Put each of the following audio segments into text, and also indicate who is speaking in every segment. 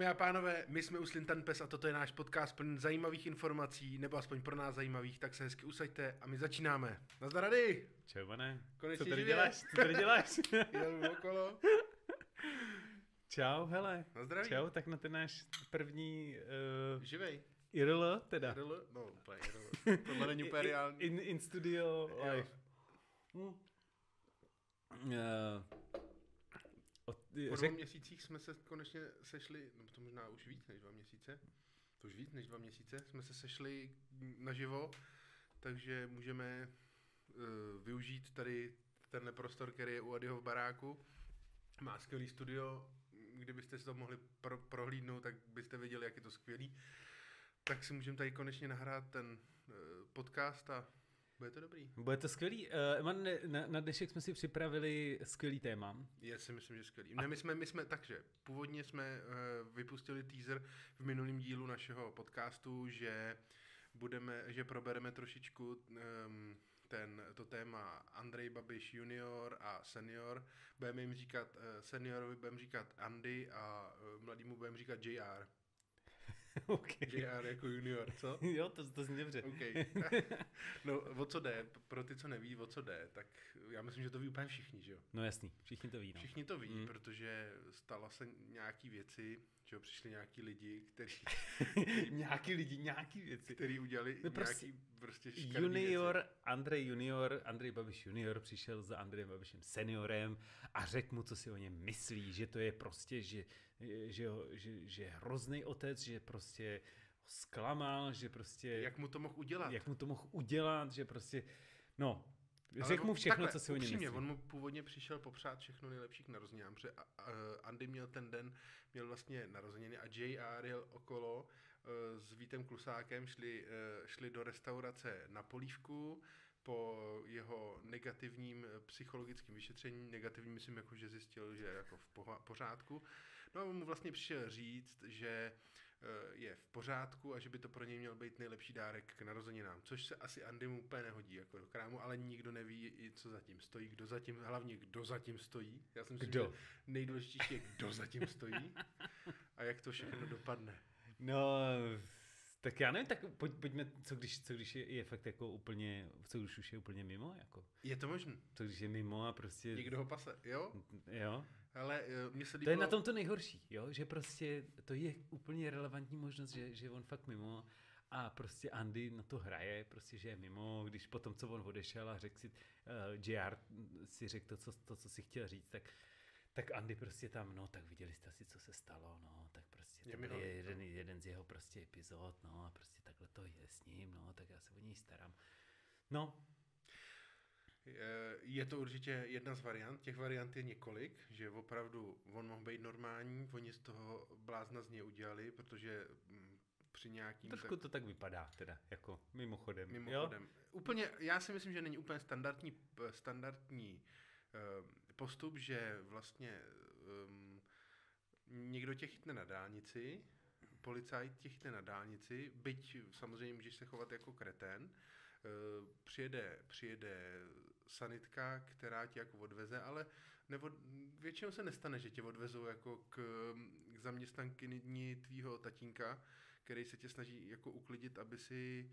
Speaker 1: Dámy a pánové, my jsme u Slintan Pes a toto je náš podcast plný zajímavých informací, nebo aspoň pro nás zajímavých, tak se hezky usaďte a my začínáme. Nazdar rady!
Speaker 2: Čau, pane.
Speaker 1: Konečně
Speaker 2: Co tady
Speaker 1: živě.
Speaker 2: děláš? Co tady děláš?
Speaker 1: Jel okolo.
Speaker 2: Čau, hele.
Speaker 1: Na zdraví.
Speaker 2: Čau, tak na ten náš první uh,
Speaker 1: Živej.
Speaker 2: IRL, teda.
Speaker 1: RL? No, úplně RL. Tohle není úplně reálný.
Speaker 2: In, in studio live. Hm. Uh,
Speaker 1: Po dvou
Speaker 2: řek,
Speaker 1: měsících jsme se konečně sešli, no to možná už víc než dva měsíce, to už víc než dva měsíce, jsme se sešli naživo, takže můžeme uh, využít tady tenhle prostor, který je u Adyho v baráku. Má skvělý studio, kdybyste si to mohli pro, prohlídnout, tak byste věděli, jak je to skvělý. Tak si můžeme tady konečně nahrát ten uh, podcast a bude to dobrý.
Speaker 2: bude to skvělý. Uh, Eman, na, na dnešek jsme si připravili skvělý téma.
Speaker 1: Já si myslím, že skvělý. Ne, my jsme, my jsme, takže, původně jsme uh, vypustili teaser v minulém dílu našeho podcastu, že budeme, že probereme trošičku um, ten, to téma Andrej Babiš junior a senior. Budeme jim říkat, uh, seniorovi budeme říkat Andy a uh, mladýmu budeme říkat JR.
Speaker 2: okay.
Speaker 1: JR jako junior, co?
Speaker 2: jo, to, to zní dobře.
Speaker 1: OK. no, o co jde? Pro ty, co neví, o co jde, tak já myslím, že to ví úplně všichni, že jo?
Speaker 2: No jasný, všichni to ví. No.
Speaker 1: Všichni to ví,
Speaker 2: Mm.
Speaker 1: protože stala se nějaký věci, že jo, přišli nějaký lidi, kteří,
Speaker 2: nějaký lidi, nějaký věci.
Speaker 1: kteří udělali
Speaker 2: No prostě
Speaker 1: nějaký prostě
Speaker 2: Junior,
Speaker 1: Věci.
Speaker 2: Andrej junior, Andrej Babiš junior přišel za Andrejem Babišem seniorem a řekl mu, co si o něm myslí, že to je prostě, že, že, že, že je hrozný otec, že prostě ho zklamal, že prostě,
Speaker 1: Jak mu to mohl udělat?
Speaker 2: jak mu to mohl udělat, že prostě, no, řekl mu
Speaker 1: on-
Speaker 2: všechno,
Speaker 1: takhle,
Speaker 2: co si o něm myslí.
Speaker 1: On mu původně přišel popřát všechno nejlepší k narozeninám, protože a- a- Andy měl ten den, měl vlastně narozeniny a JR jel okolo eh, s Vítem Klusákem, šli, eh, šli do restaurace na polívku, po jeho negativním eh, psychologickém vyšetření, negativním myslím, jako, že zjistil, že je jako v pořádku. No a on mu vlastně přišel říct, že eh, je v pořádku a že by to pro něj měl být nejlepší dárek k narozeninám, což se asi Andy mu úplně nehodí jako do krámu, ale nikdo neví, co zatím stojí, kdo zatím, hlavně kdo zatím stojí. Já si myslím,
Speaker 2: Kdo?
Speaker 1: že nejdůležitější je, kdo zatím stojí a jak to všechno dopadne.
Speaker 2: No, tak já nevím, tak pojď, pojďme, co když, co když je, je fakt jako úplně, co když už je úplně mimo, jako,
Speaker 1: Je to možné.
Speaker 2: co když je mimo a prostě,
Speaker 1: Někdo ho pase, jo?
Speaker 2: jo,
Speaker 1: Ale eh, mně se
Speaker 2: To
Speaker 1: líbilo...
Speaker 2: je na tom to nejhorší, jo? že prostě to je úplně relevantní možnost, že, že on fakt mimo a prostě Andy na to hraje, prostě, že je mimo, když potom, co on odešel a řekl si, uh, JR si řekl to co, to, co si chtěl říct, tak tak Andy prostě tam, no, tak viděli jste asi, co se stalo, no, tak prostě
Speaker 1: Je
Speaker 2: to byl
Speaker 1: to-
Speaker 2: jeden, jeden z jeho prostě epizod, no, a prostě takhle to je s ním, no, tak já se o něj starám. No,
Speaker 1: Je- Je to určitě jedna z variant, těch variant je několik, že opravdu on mohl být normální, oni z toho blázna z něj udělali, protože mm, při nějakým...
Speaker 2: trošku to tak vypadá, teda, jako mimochodem. Jo?
Speaker 1: Mimochodem. Úplně, já si myslím, že není úplně standardní, standardní eh, postup, že vlastně um, někdo tě chytne na dálnici, policajt tě chytne na dálnici, byť samozřejmě můžeš se chovat jako kretén, eh, přijede, přijede sanitka, která tě jako odveze, ale nebo většinou se nestane, že tě odvezou jako k, k zaměstnankyni tvýho tatínka, který se tě snaží jako uklidit, aby si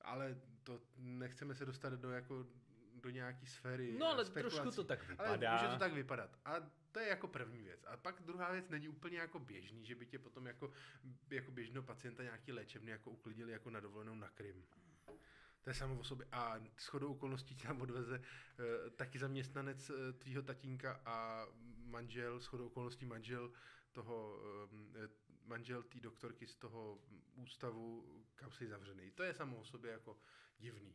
Speaker 1: ale to nechceme se dostat do jako do nějaký sféry
Speaker 2: No, ale
Speaker 1: spekulací.
Speaker 2: trošku to tak
Speaker 1: Ale
Speaker 2: vypadá.
Speaker 1: může to tak vypadat. A to je jako první věc. A pak druhá věc není úplně jako běžný, že by tě potom jako, jako běžného pacienta nějaký léčebný jako uklidili jako na dovolenou na Krym. To je samo o sobě. A shodou okolností tam odveze e, taky zaměstnanec e, tvýho tatínka a manžel, shodou okolností manžel toho, e, manžel té doktorky z toho ústavu, kam jsi zavřený. To je samo o sobě jako divný.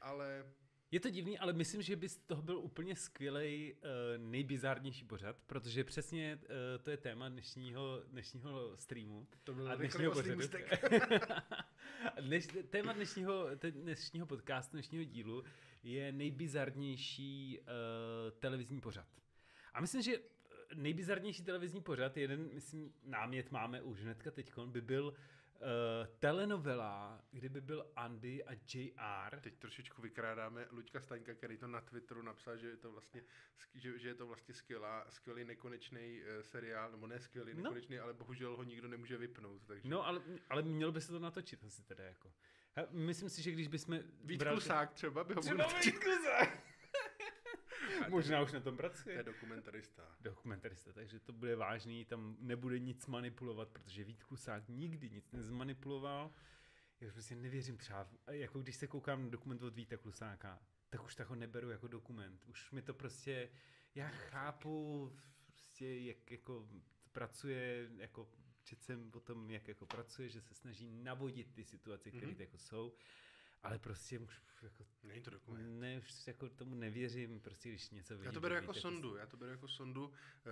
Speaker 1: Ale
Speaker 2: Je to divný, ale myslím, že by z toho byl úplně skvělý, uh, nejbizárnější pořad, protože přesně uh, to je téma dnešního, dnešního streamu.
Speaker 1: To byl
Speaker 2: a dnešního pořadu. Dneš, téma dnešního, dnešního podcastu, dnešního dílu je nejbizarnější uh, televizní pořad. A myslím, že eh, nejbizarnější televizní pořad, jeden, myslím, námět máme už hnedka teď, by byl uh, telenovela, kdyby byl Andy a JR.
Speaker 1: Teď trošičku vykrádáme Luďka Staňka, který to na Twitteru napsal, že je to vlastně, že, že je to vlastně skvělá, skvělý nekonečný uh, seriál, nebo ne skvělý
Speaker 2: No.
Speaker 1: nekonečný, ale bohužel ho nikdo nemůže vypnout. Takže.
Speaker 2: No, ale, ale mělo by se to natočit asi teda jako. He, myslím si, že když bychom...
Speaker 1: Vít
Speaker 2: brali-
Speaker 1: Klusák třeba by ho
Speaker 2: Třeba. Vít Klusák. Možná už na tom
Speaker 1: To je
Speaker 2: pracuje.
Speaker 1: dokumentarista.
Speaker 2: Dokumentarista, takže to bude vážný, tam nebude nic manipulovat, protože Vít Klusák nikdy nic nezmanipuloval. Já prostě nevěřím třeba, jako když se koukám na dokument od Víta Klusáka, tak už tak ho neberu jako dokument. Už mi to prostě, já chápu prostě, jak jako pracuje, jako četl jsem o tom, jak jako pracuje, že se snaží navodit ty situace, které
Speaker 1: Mhm.
Speaker 2: jako jsou, ale prostě už jako,
Speaker 1: Není to dokument.
Speaker 2: ne, už jako tomu nevěřím, prostě když něco vidím.
Speaker 1: Já to beru jako
Speaker 2: Klus-
Speaker 1: sondu, já to beru jako sondu eh,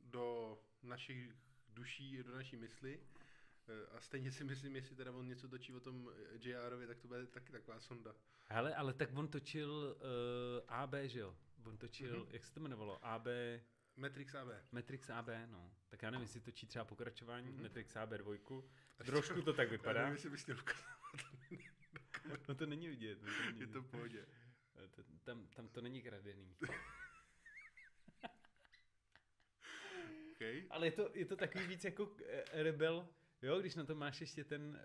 Speaker 1: do našich duší, do naší mysli. Eh, A stejně si myslím, jestli teda on něco točí o tom eh, JRovi, tak to bude taky taková sonda.
Speaker 2: Hele, ale tak on točil uh, AB, že jo? On točil,
Speaker 1: Mhm.
Speaker 2: jak se to jmenovalo? AB,
Speaker 1: Matrix AB.
Speaker 2: Matrix AB, no. Tak já nevím, jestli točí třeba pokračování
Speaker 1: Mhm.
Speaker 2: Matrix AB 2. Trošku to tak
Speaker 1: Já
Speaker 2: vypadá.
Speaker 1: nevím, jestli bys měl ukázat.
Speaker 2: No to není vidět. No to není
Speaker 1: Je to
Speaker 2: vidět.
Speaker 1: v pohodě.
Speaker 2: To, tam, tam to není kradený.
Speaker 1: Okay.
Speaker 2: Ale je to, je to takový víc jako eh, rebel, jo, když na to máš ještě ten,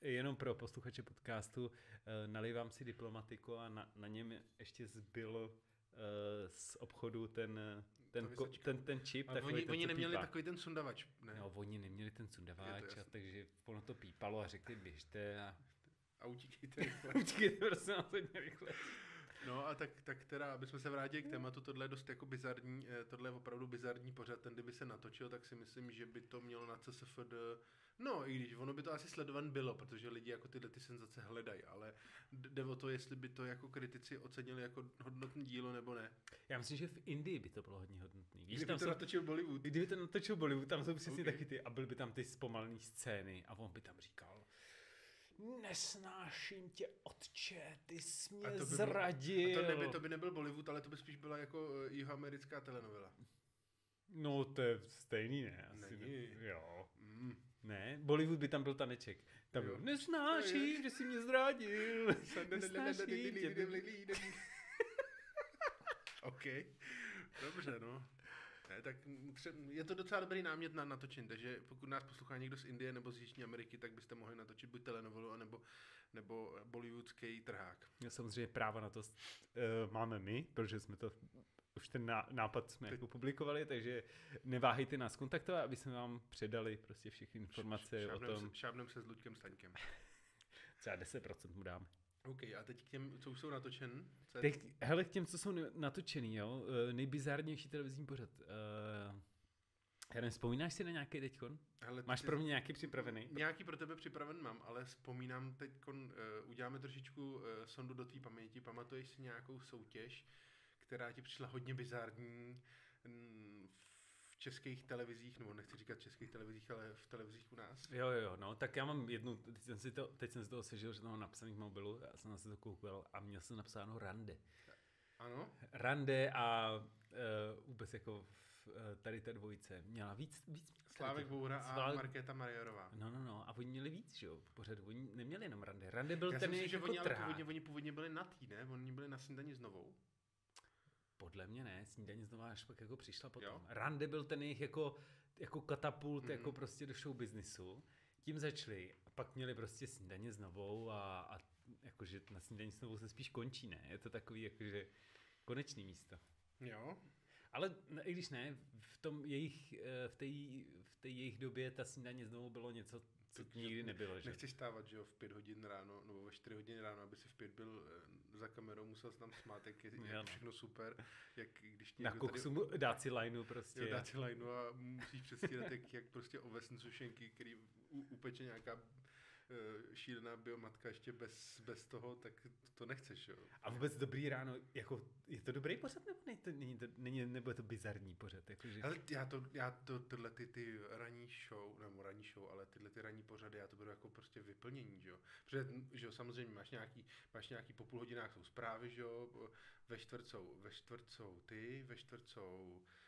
Speaker 2: eh, jenom pro posluchače podcastu, eh, nalivám si diplomatiku a na, na něm ještě zbyl eh, z obchodu ten, eh, ten, ko, ten, ten čip.
Speaker 1: A
Speaker 2: takový
Speaker 1: oni,
Speaker 2: ten,
Speaker 1: oni neměli
Speaker 2: pípá.
Speaker 1: takový ten sundavač, ne?
Speaker 2: No, oni neměli ten
Speaker 1: to
Speaker 2: a takže ono to pípalo a řekli běžte a
Speaker 1: A utíkejte rychle.
Speaker 2: utíkejte prosím vás hodně rychle.
Speaker 1: No a tak, tak teda, abychom se vrátili k tématu, tohle je dost jako bizarní, eh, tohle je opravdu bizarní pořad, ten kdyby se natočil, tak si myslím, že by to mělo na CSFD, no i když ono by to asi sledovan bylo, protože lidi jako tyhle ty senzace hledají, ale jde o to, jestli by to jako kritici ocenili jako hodnotné dílo nebo ne.
Speaker 2: Já myslím, že v Indii by to bylo hodně hodnotný. Víš,
Speaker 1: Kdyby
Speaker 2: tam
Speaker 1: to
Speaker 2: jsou,
Speaker 1: natočil Bollywood.
Speaker 2: kdyby to natočil Bollywood, tam jsou přesně
Speaker 1: Ok.
Speaker 2: taky ty, a byly by tam ty zpomalené scény a on by tam říkal, nesnáším tě, otče, ty jsi mě
Speaker 1: A to by
Speaker 2: zradil.
Speaker 1: A to, neby, to by nebyl Bollywood, ale to by spíš byla jako eh, jihoamerická telenovela.
Speaker 2: No, to je stejný, ne? Asi
Speaker 1: Není.
Speaker 2: Ne. Jo.
Speaker 1: Mm.
Speaker 2: Ne, Bollywood by tam byl taneček. Tam
Speaker 1: Jo.
Speaker 2: byl, nesnáším, že jsi mě zradil. Nesnáším tě.
Speaker 1: OK, dobře, no. Ne, tak je to docela dobrý námět na natočení, takže pokud nás poslouchá někdo z Indie nebo z Jižní Ameriky, tak byste mohli natočit buď telenovelu, anebo, nebo bollywoodský trhák.
Speaker 2: No, Samozřejmě práva na to uh, máme my, protože jsme to už ten ná, nápad jsme
Speaker 1: Teď-
Speaker 2: jako publikovali, takže neváhejte nás kontaktovat, aby jsme vám předali prostě všechny informace o
Speaker 1: Šábnem,
Speaker 2: tom,
Speaker 1: se, šábnem se s Luďkem Staňkem.
Speaker 2: třeba 10% mu dáme.
Speaker 1: OK, a teď k těm, co už jsou natočen. Co je
Speaker 2: Teď, hele, k těm, co jsou natočený, jo, eh, nejbizárnější televizní pořad. Uh, já nevím, vzpomínáš si na nějaký teďkon?
Speaker 1: Hele,
Speaker 2: Máš pro mě nějaký připravený?
Speaker 1: Nějaký pro tebe připraven mám, ale vzpomínám teď, uh, uděláme trošičku uh, sondu do tvý paměti. Pamatuješ si nějakou soutěž, která ti přišla hodně bizární v českých televizích, nebo nechci říkat českých televizích, ale v televizích u nás?
Speaker 2: Jo, jo, jo, no, tak já mám jednu, teď jsem si to, teď jsem si toho sežil, že to mám napsaný v mobilu, já jsem na si to koukal a měl jsem napsáno rande.
Speaker 1: Ano?
Speaker 2: Rande a uh, vůbec jako v, uh, tady ta dvojice měla víc, víc
Speaker 1: Slávek Boura a
Speaker 2: Slávek-
Speaker 1: Markéta Majerová.
Speaker 2: No, no, no, a oni měli víc, že jo, pořád, oni neměli jenom rande. Rande byl
Speaker 1: Já
Speaker 2: ten
Speaker 1: si myslím, že
Speaker 2: jako
Speaker 1: oni,
Speaker 2: trhák.
Speaker 1: původně, oni původně byli na tý, ne? Oni byli na snídani znovu.
Speaker 2: Podle mě ne, snídaně znova až pak jako přišla potom.
Speaker 1: Jo?
Speaker 2: Rande byl ten jejich jako, jako katapult,
Speaker 1: Mhm.
Speaker 2: jako prostě do show businessu. Tím začali a pak měli prostě snídaně znovu a, a jakože na snídaní znovu se spíš končí, ne? Je to takový jakože konečný místo.
Speaker 1: Jo?
Speaker 2: Ale ne, i když ne, v tom jejich, eh, v té v té jejich době ta snídaně znovu bylo něco, co
Speaker 1: Takže
Speaker 2: nikdy nebylo, že?
Speaker 1: Nechceš stávat, že jo, v pět hodin ráno, nebo ve čtyři hodiny ráno, aby si v pět byl eh, za kamerou, musel se tam smát, jak je, jak
Speaker 2: no.
Speaker 1: všechno super, jak když ti
Speaker 2: Na
Speaker 1: někdo
Speaker 2: koksu mu dát si lineu prostě.
Speaker 1: Jo, dát si lineu a musíš předstírat, jak, jak prostě ovesn sušenky, který u, upeče nějaká šílená biomatka ještě bez, bez toho, tak to nechceš, jo.
Speaker 2: A vůbec dobrý ráno, jako, je to dobrý pořad, nebo není to, není to, není, nebo je to bizarní pořad? Jakože,
Speaker 1: Ale já to, já to, tyhle ty, ty ranní show, nebo ranní show, ale tyhle ty ranní pořady, já to beru jako prostě vyplnění, že jo. Protože, že jo, samozřejmě máš nějaký, máš nějaký po půl hodinách jsou zprávy, že jo, ve čtvrt jsou, ve čtvrt jsou ty, ve čtvrt jsou eh,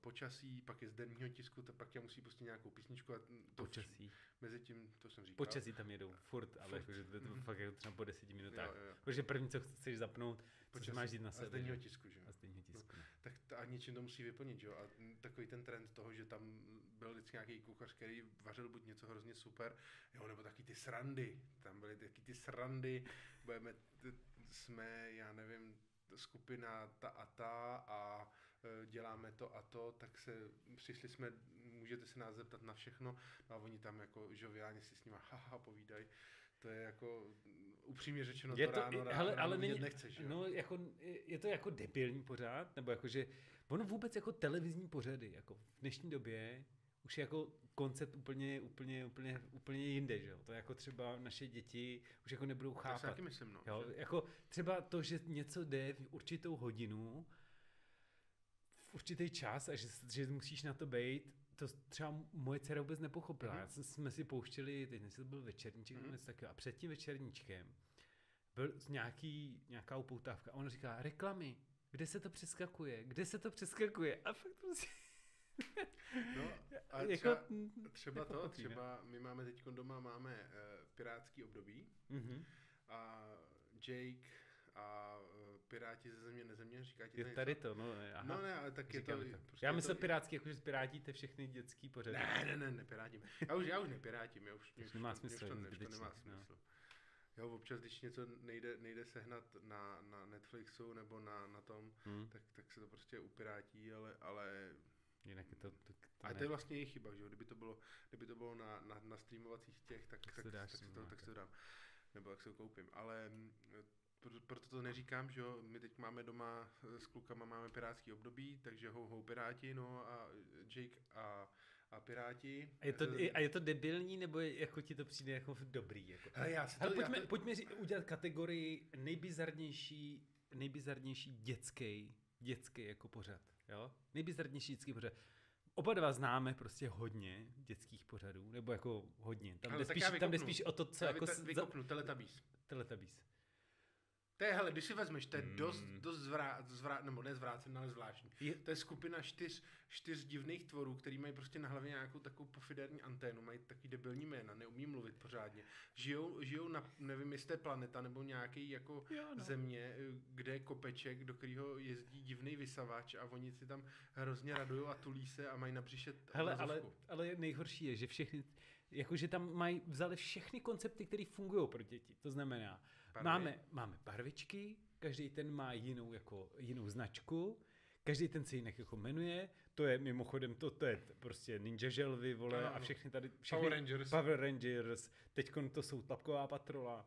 Speaker 1: počasí, pak je z denního tisku, to pak tě musí pustit nějakou písničku a to
Speaker 2: Počasí.
Speaker 1: mezi tím, to jsem říkal.
Speaker 2: Počasí tam jedou, furt, ale
Speaker 1: Furt.
Speaker 2: jakože to je to
Speaker 1: Mhm.
Speaker 2: fakt jako třeba po deseti minutách.
Speaker 1: Jo, jo, jo.
Speaker 2: Protože první, co chceš zapnout, co
Speaker 1: Počasí.
Speaker 2: máš jít na
Speaker 1: A z
Speaker 2: sebe.
Speaker 1: denního tisku, že jo.
Speaker 2: A z denního tisku. no.
Speaker 1: Tak t- a něčím to musí vyplnit, že jo. A takový ten trend toho, že tam byl vždycky nějaký kuchař, který vařil buď něco hrozně super, jo, nebo taky ty srandy. Tam byly taky ty srandy, budeme, t- jsme, já nevím, skupina ta a ta a děláme to a to, tak se, přišli jsme, můžete se nás zeptat na všechno, no a oni tam jako žoviálně si s nima haha povídají. To je jako, mm, upřímně řečeno,
Speaker 2: je
Speaker 1: to,
Speaker 2: to,
Speaker 1: ráno,
Speaker 2: i-
Speaker 1: ráno,
Speaker 2: hele,
Speaker 1: ráno
Speaker 2: ale není,
Speaker 1: nechceš, jo.
Speaker 2: no, jako, je to jako debilní pořád, nebo jako, že ono vůbec jako televizní pořady, jako v dnešní době už je jako koncept úplně, úplně, úplně, úplně jinde, že jo? To jako třeba naše děti už jako nebudou
Speaker 1: To
Speaker 2: chápat.
Speaker 1: taky myslím, no.
Speaker 2: Jo, jako třeba to, že něco jde v určitou hodinu, určitý čas a že, že musíš na to být, to třeba moje dcera vůbec nepochopila.
Speaker 1: Mhm.
Speaker 2: Já jsem, jsme si pouštěli, teď nevím, to byl večerníček nebo něco takového, a před tím večerníčkem byl nějaký, nějaká upoutávka a on říká, reklamy, kde se to přeskakuje, kde se to přeskakuje a fakt prostě...
Speaker 1: No, a
Speaker 2: jako,
Speaker 1: třeba,
Speaker 2: mm,
Speaker 1: třeba to, třeba my máme teď doma máme uh, pirátský období
Speaker 2: Mhm.
Speaker 1: a Jake a Piráti ze země nezemě, říká ti
Speaker 2: Je
Speaker 1: to něco?
Speaker 2: tady to, no, ne, aha.
Speaker 1: No ne, ale tak je to...
Speaker 2: To.
Speaker 1: Prostě
Speaker 2: Já
Speaker 1: je
Speaker 2: myslel
Speaker 1: to,
Speaker 2: pirátský, jako že pirátíte všechny dětský pořady.
Speaker 1: Ne, ne, ne, nepirátím. Já už, já už nepirátím, já už, mě už,
Speaker 2: nemá
Speaker 1: to- mě už
Speaker 2: smysl,
Speaker 1: to, už to nemá
Speaker 2: no.
Speaker 1: smysl. Jo, občas, když něco nejde, nejde sehnat na, na Netflixu nebo na, na tom,
Speaker 2: Hm.
Speaker 1: tak, tak se to prostě upirátí, ale, ale
Speaker 2: Jinak je to, to, to
Speaker 1: A to je vlastně jejich chyba, že jo? Kdyby to bylo, kdyby to bylo na, na, na streamovacích těch, tak,
Speaker 2: Tak
Speaker 1: tak, tak, si to, tak si to dám. Nebo tak si to koupím. Ale mm, proto to neříkám, že jo? My teď máme doma eh, s klukama máme pirátský období, takže hou piráti, no a Jake a, a piráti.
Speaker 2: A je, to,
Speaker 1: Eh,
Speaker 2: a je to debilní, nebo je, jako ti to přijde jako dobrý? Jako?
Speaker 1: Hele, já to,
Speaker 2: Hele,
Speaker 1: já
Speaker 2: pojďme,
Speaker 1: to,
Speaker 2: pojďme ří- udělat kategorii nejbizarnější, nejbizarnější dětský, dětský jako pořad. Jo? Nejbizarnější dětský pořad. Oba dva známe prostě hodně dětských pořadů, nebo jako hodně. Tam, jde spíš,
Speaker 1: já
Speaker 2: tam jde spíš o to, co
Speaker 1: já
Speaker 2: jako
Speaker 1: vykopnu Teletubbies.
Speaker 2: Teletubbies.
Speaker 1: To je, hele, když si vezmeš, to je dost,
Speaker 2: Mm.
Speaker 1: dost zvrá, zvrá, nebo ne zvrácené, ale zvláštní.
Speaker 2: Je,
Speaker 1: To je skupina čtyř, čtyř divných tvorů, který mají prostě na hlavě nějakou takovou pofiderní anténu, mají takový debilní jména, neumí mluvit pořádně. Žijou, žijou na, nevím, jestli planeta nebo nějaký jako
Speaker 2: jo, no.
Speaker 1: země, eh, kde je kopeček, do kterého jezdí divný vysavač a oni si tam hrozně radují a tulí se a mají na břiše
Speaker 2: Hele, ale, ale nejhorší je, že všechny, jakože tam mají, vzali všechny koncepty, které fungují pro děti. To znamená,
Speaker 1: Barvy.
Speaker 2: máme, máme barvičky, každý ten má jinou, jako, jinou značku, každý ten se jinak jako jmenuje, to je mimochodem, to, to je prostě Ninja Želvy, vole,
Speaker 1: Ano,
Speaker 2: a všechny tady, všechny,
Speaker 1: Power Rangers.
Speaker 2: Power Rangers, teď to jsou tlapková patrola,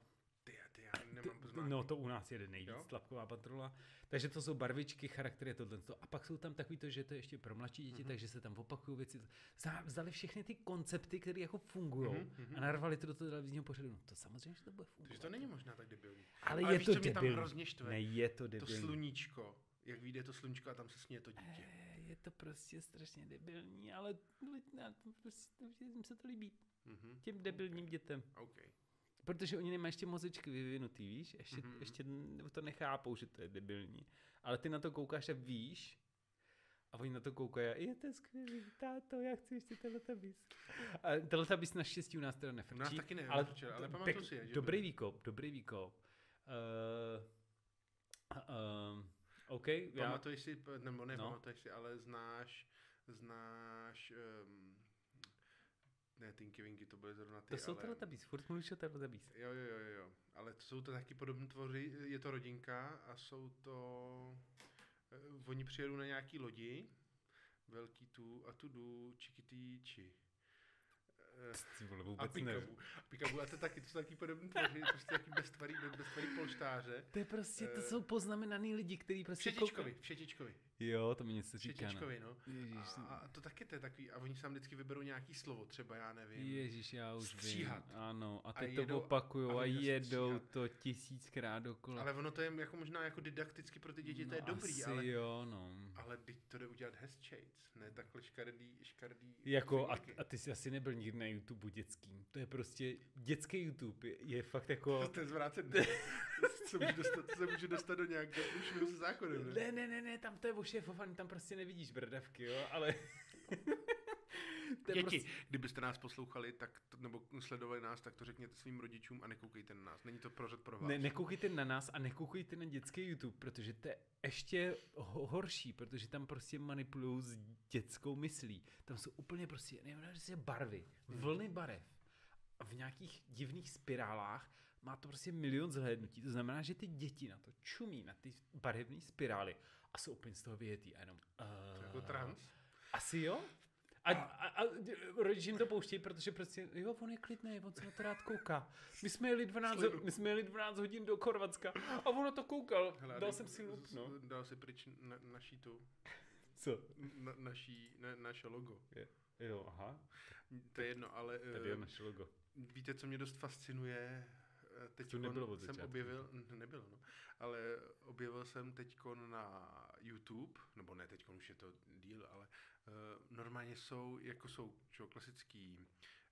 Speaker 1: já nemám poznámky.
Speaker 2: No to u nás jede nejvíc,
Speaker 1: Jo?
Speaker 2: tlapková patrola. Takže to jsou barvičky, charaktery, tohle. A pak jsou tam takový to, že to je ještě pro mladší děti,
Speaker 1: Mhm.
Speaker 2: takže se tam opakují věci. Vzali všechny ty koncepty, které jako fungují
Speaker 1: Mhm, mhm.
Speaker 2: a narvali to do toho televizního pořadu. No to samozřejmě, že to bude fungovat.
Speaker 1: Takže to není možná tak debilní.
Speaker 2: Ale,
Speaker 1: Ale
Speaker 2: je
Speaker 1: víš,
Speaker 2: to debilní.
Speaker 1: hrozně štve?
Speaker 2: Ne, je to
Speaker 1: To
Speaker 2: debilní.
Speaker 1: sluníčko, jak vyjde to sluníčko a tam se směje to dítě.
Speaker 2: Eh, Je to prostě strašně debilní, ale li- na to prostě, jim se to líbí.
Speaker 1: Mhm.
Speaker 2: Těm debilním dětem.
Speaker 1: OK.
Speaker 2: Protože oni nemají ještě mozečky vyvinutý, víš? Ještě,
Speaker 1: Mhm,
Speaker 2: mm-hmm.
Speaker 1: mhm.
Speaker 2: ještě to nechápou, že to je debilní. Ale ty na to koukáš a víš, a oni na to koukají a je to skvělý, táto, já chci ještě Teletubbies. A Teletubbies naštěstí u nás teda nefrčí.
Speaker 1: U nás taky nevím,
Speaker 2: ale,
Speaker 1: ale pamatuju
Speaker 2: pěk-
Speaker 1: si je,
Speaker 2: Dobrý
Speaker 1: byly.
Speaker 2: výkop, dobrý výkop. Uh, uh, OK, já,
Speaker 1: Pamatuješ si, p- nebo ne,
Speaker 2: No.
Speaker 1: pamatuješ si, ale znáš, znáš, um, ne, Tinky Winky, to byly zrovna ty,
Speaker 2: to jsou
Speaker 1: ale,
Speaker 2: Teletubbies, furt mluvíš o Teletubbies.
Speaker 1: Jo, jo, jo, jo, jo, ale to jsou to taky podobné tvory, je to rodinka a jsou to, eh, oni přijedou na nějaký lodi, velký tu a tu jdu, čikitýči. Eh,
Speaker 2: Ty vole,
Speaker 1: A
Speaker 2: vůbec nevím.
Speaker 1: Pikabu. Pikabu, a to taky, to jsou taky podobné tvory, prostě taky beztvarý, beztvarý polštáře.
Speaker 2: To je prostě, to
Speaker 1: Eh,
Speaker 2: jsou poznamenaný lidi, kteří prostě
Speaker 1: Všetičkovi, všetičkovi.
Speaker 2: Jo, to mi něco říká. No.
Speaker 1: No.
Speaker 2: Ježíš,
Speaker 1: A, a to taky to je takový, a oni si tam vždycky vyberou nějaký slovo, třeba já nevím.
Speaker 2: Ježíš, já už
Speaker 1: Stříhat.
Speaker 2: vím. Ano, a
Speaker 1: A
Speaker 2: teď
Speaker 1: jedou-
Speaker 2: to opakujou
Speaker 1: a
Speaker 2: a, jedou
Speaker 1: stříhat.
Speaker 2: to tisíckrát dokola.
Speaker 1: Ale ono to je jako možná jako didakticky pro ty děti, to je
Speaker 2: no,
Speaker 1: dobrý,
Speaker 2: asi
Speaker 1: ale,
Speaker 2: jo, no.
Speaker 1: ale teď to jde udělat hezčejc, ne takhle škardý, škardý
Speaker 2: Jako, a, a ty jsi asi nebyl nikdy na YouTube dětským. To je prostě, dětský YouTube je, je fakt jako...
Speaker 1: To je zvrácený. se může dostat, se může dostat do nějakého průšvihu se zákonem, ne?
Speaker 2: Ne, ne, ne, ne, tam to je ošéfovaný, tam prostě nevidíš brdavky, jo, ale...
Speaker 1: Děti, prostě... kdybyste nás poslouchali, tak to, nebo sledovali nás, tak to řekněte svým rodičům a nekoukejte na nás. Není to prořad pro vás.
Speaker 2: Ne, nekoukejte na nás a nekoukejte na dětský YouTube, protože to je ještě horší, protože tam prostě manipulují s dětskou myslí. Tam jsou úplně prostě, nevím, barvy, hmm. vlny barev v nějakých divných spirálách má to prostě milion zhlédnutí. To znamená, že ty děti na to čumí, na ty barevné spirály a jsou úplně z toho vyjetý a jenom...
Speaker 1: Uh, jako trans?
Speaker 2: Asi jo. A, a, a rodiče jim to pouštějí, protože prostě, jo, on je klidný, on se na to rád kouká. My jsme jeli 12, my jsme jeli 12 hodin do Chorvatska a ono to koukal. Hele, dal jsem si lup, no.
Speaker 1: Dal si pryč na, naší tu.
Speaker 2: Co?
Speaker 1: Na, naší, na, naše logo.
Speaker 2: Je. Jo, aha.
Speaker 1: To je jedno, ale...
Speaker 2: Tady je naše logo.
Speaker 1: Víte, co mě dost fascinuje? Teď
Speaker 2: to nebylo
Speaker 1: jsem
Speaker 2: začátku.
Speaker 1: objevil, nebylo, no, ale objevil jsem teď na YouTube, nebo ne teď už je to díl, ale uh, normálně jsou, jako jsou čo, klasický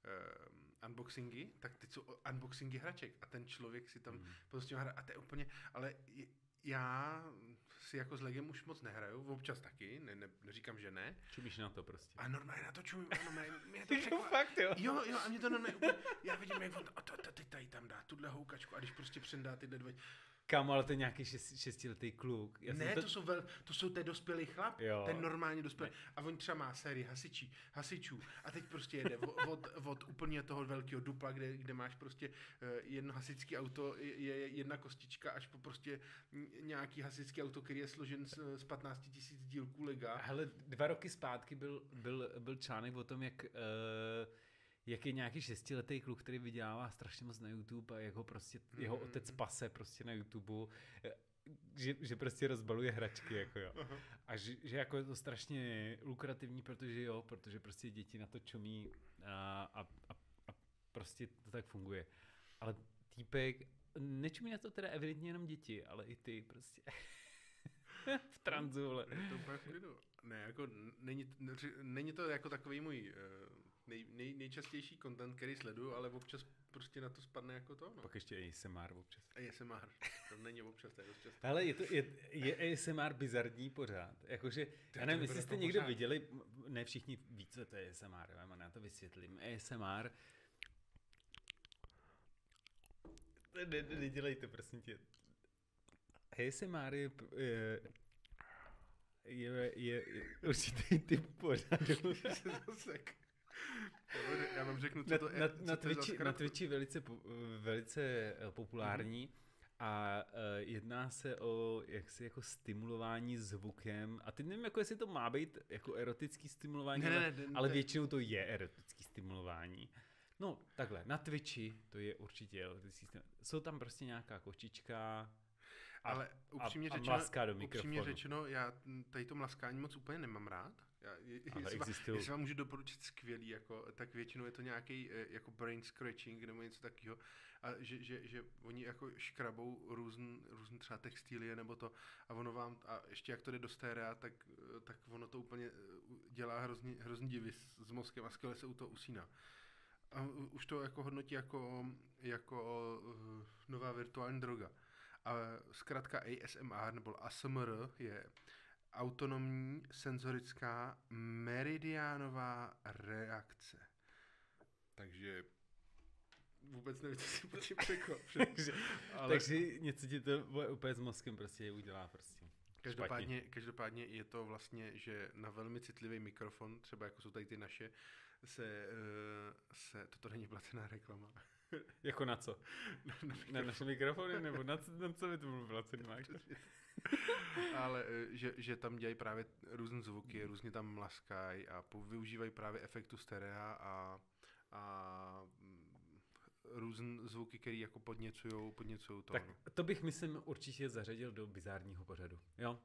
Speaker 1: uh, unboxingy, tak teď jsou unboxingy hraček a ten člověk si tam mm. prostě hra a to je úplně, ale já si jako s Legem už moc nehraju, občas taky, ne, ne, neříkám, že ne.
Speaker 2: Čumíš na to prostě.
Speaker 1: A normálně na to čumím, a normálně mě to
Speaker 2: řekla, fakt, jo.
Speaker 1: jo. Jo, a mě to normálně já vidím, jak on, a to, to, teď tady tam dá tuhle houkačku a když prostě přendá tyhle dvě,
Speaker 2: Kámo, ale to je nějaký šest, šestiletý kluk.
Speaker 1: Já ne, to... to, jsou vel, to jsou ten dospělý chlap, jo. ten normálně dospělý. A on třeba má sérii hasičí, hasičů a teď prostě jede od, od, od úplně toho velkého dupla, kde, kde máš prostě uh, jedno hasičské auto, je, je jedna kostička, až po prostě nějaký hasičský auto, který je složen z, z 15 tisíc dílků lega.
Speaker 2: Hele, dva roky zpátky byl, byl, byl článek o tom, jak uh, jak je nějaký šestiletý kluk, který vydělává strašně moc na YouTube a jak ho prostě, mm-hmm. jeho otec pase prostě na YouTube, že, že prostě rozbaluje hračky, jako jo. A že, že jako je to strašně lukrativní, protože jo, protože prostě děti na to čumí a, a, a, a prostě to tak funguje. Ale týpek, nečumí na to teda evidentně jenom děti, ale i ty prostě. v tranzu, ale.
Speaker 1: To ne, jako není, není to jako takový můj uh nej, nej, nejčastější content, který sleduju, ale občas prostě na to spadne jako to. No.
Speaker 2: Pak ještě ASMR občas.
Speaker 1: ASMR, to není občas, to je dost často.
Speaker 2: Ale je, to, je, je ASMR bizarní pořád. Jakože, já nevím, jestli jste někdo pořád. viděli, ne všichni ví, co to je ASMR, já na to vysvětlím. ASMR ne, ne, nedělejte, prosím tě. ASMR je, je, je, je, je určitý typ pořadu.
Speaker 1: Já vám řeknu, co to je. Na,
Speaker 2: na, na, Twitchi, na Twitchi velice, velice eh, populární mm-hmm. a uh, jedná se o jaksi jako stimulování zvukem a teď nevím, jako jestli to má být jako erotický stimulování, ne, ale, ne, ne, ale většinou to je erotický stimulování. No, takhle, na Twitchi to je určitě erotický stimulování. Jsou tam prostě nějaká kočička,
Speaker 1: ale upřímně
Speaker 2: a,
Speaker 1: řečeno,
Speaker 2: a do
Speaker 1: upřímně řečeno, já tady to mlaskání moc úplně nemám rád. Já, je,
Speaker 2: Ale existují...
Speaker 1: jestli vám můžu doporučit skvělý, jako, tak většinou je to nějaký eh, jako brain scratching nebo něco takového. A že, že, že oni jako škrabou různ, různ třeba textilie nebo to a ono vám, a ještě jak to jde do stérea, tak, eh, tak ono to úplně eh, dělá hrozně, hrozně divy s, s mozkem a skvěle se u toho usíná. A už to jako hodnotí jako, jako nová virtuální droga. A zkrátka ASMR nebo ASMR je autonomní senzorická meridiánová reakce. Takže vůbec nevím, co si pod tím
Speaker 2: takže, ale... takže něco ti to úplně s mozkem prostě udělá prostě.
Speaker 1: Každopádně, každopádně je to vlastně, že na velmi citlivý mikrofon, třeba jako jsou tady ty naše, se, uh, se toto není placená reklama.
Speaker 2: jako na co? Na, na, na naše mikrofony, nebo na, na co by to bylo placený?
Speaker 1: Ale eh, že, že tam dělají právě různé zvuky, různě tam mlaskají a využívají právě efektu sterea a, a mm, různé zvuky, které jako podněcují podněcují to.
Speaker 2: Tak to bych, myslím, určitě zařadil do bizárního pořadu. Jo?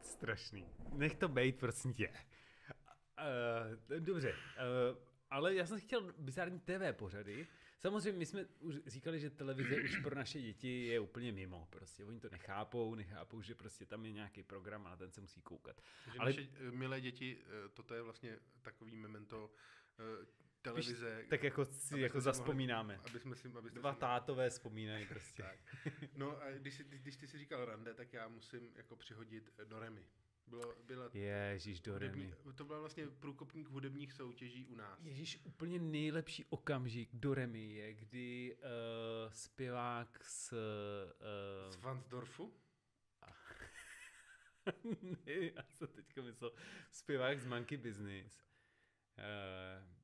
Speaker 2: Strašný. Nech to bejt, prosím tě. Uh, dobře, uh, ale já jsem chtěl bizární TV pořady, Samozřejmě my jsme už říkali, že televize už pro naše děti je úplně mimo. Prostě oni to nechápou, nechápou, že prostě tam je nějaký program a na ten se musí koukat.
Speaker 1: Že
Speaker 2: Ale-
Speaker 1: naše eh, milé děti, eh, toto je vlastně takový memento eh, televize.
Speaker 2: Tak jako si
Speaker 1: aby
Speaker 2: jako
Speaker 1: si mohli-
Speaker 2: zaspomínáme.
Speaker 1: Aby jsme si, abyste
Speaker 2: Dva
Speaker 1: si,
Speaker 2: tátové vzpomínají prostě.
Speaker 1: Tak. No a když, jsi, když ty si říkal rande, tak já musím jako přihodit do Remy. Bylo, byla
Speaker 2: Ježíš do
Speaker 1: hudební, to byl vlastně průkopník hudebních soutěží u nás.
Speaker 2: Ježíš, úplně nejlepší okamžik do Remy je, kdy uh, zpěvák z... Uh,
Speaker 1: Z Vansdorfu?
Speaker 2: ne, já jsem teďka myslel, zpěvák z Monkey Business. Uh,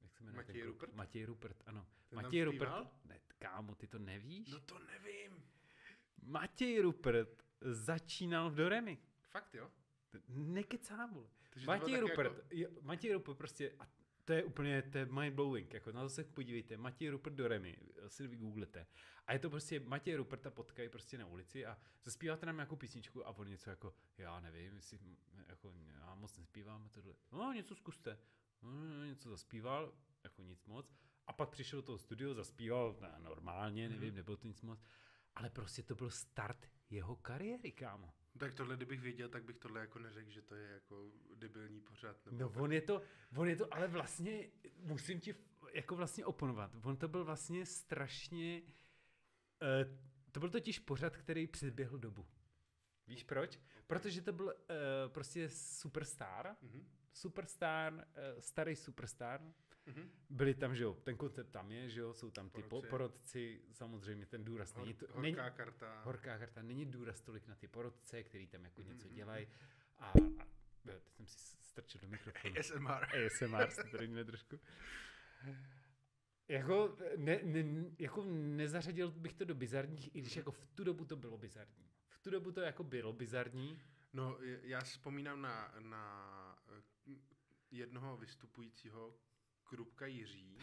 Speaker 2: jak se jmenuje?
Speaker 1: Matěj? Rupert?
Speaker 2: Matěj Rupert, ano.
Speaker 1: Ten
Speaker 2: Matěj? Rupert, ne, kámo, ty to nevíš?
Speaker 1: No to nevím.
Speaker 2: Matěj Rupert začínal v Doremi.
Speaker 1: Fakt jo?
Speaker 2: Nekecám, vole. Matěj Rupert,
Speaker 1: Jako,
Speaker 2: Matěj Rupert prostě, a to je úplně, to je mind blowing, jako na to se podívejte, Matěj Rupert do Remy, si vygooglete. A je to prostě, Matěj Ruperta potkají prostě na ulici a zaspíváte nám nějakou písničku a on něco jako, já nevím, jestli, jako, já moc nespívám, a tohle. No, něco zkuste. No, něco zaspíval, jako nic moc. A pak přišel do toho studio, zaspíval ne, normálně, nevím,
Speaker 1: Mhm.
Speaker 2: nebylo to nic moc. Ale prostě to byl start jeho kariéry, kámo.
Speaker 1: Tak tohle, kdybych věděl, tak bych tohle jako neřekl, že to je jako debilní pořád. Nebo
Speaker 2: No on je to, on je to, ale vlastně musím ti jako vlastně oponovat. On to byl vlastně strašně, uh, to byl totiž pořad, který předběhl dobu. Víš proč? Protože to byl uh, prostě superstar,
Speaker 1: Mhm.
Speaker 2: superstar, uh, starý superstar.
Speaker 1: Mhm.
Speaker 2: Byli tam, že jo, ten koncept tam je, že jo, jsou tam ty po,
Speaker 1: Porodci.
Speaker 2: porodci, samozřejmě ten důraz
Speaker 1: Hor,
Speaker 2: není to,
Speaker 1: horká
Speaker 2: není,
Speaker 1: karta.
Speaker 2: horká karta, není důraz tolik na ty porodce, který tam jako něco
Speaker 1: Mhm,
Speaker 2: dělají. A, a teď jsem si strčil do mikrofonu.
Speaker 1: ASMR.
Speaker 2: ASMR se tady trošku. Jako, ne, ne, jako nezařadil bych to do bizarních, i když jako v tu dobu to bylo bizarní. V tu dobu to jako bylo bizarní.
Speaker 1: No, já si vzpomínám na, na eh, jednoho vystupujícího Krupka Jiří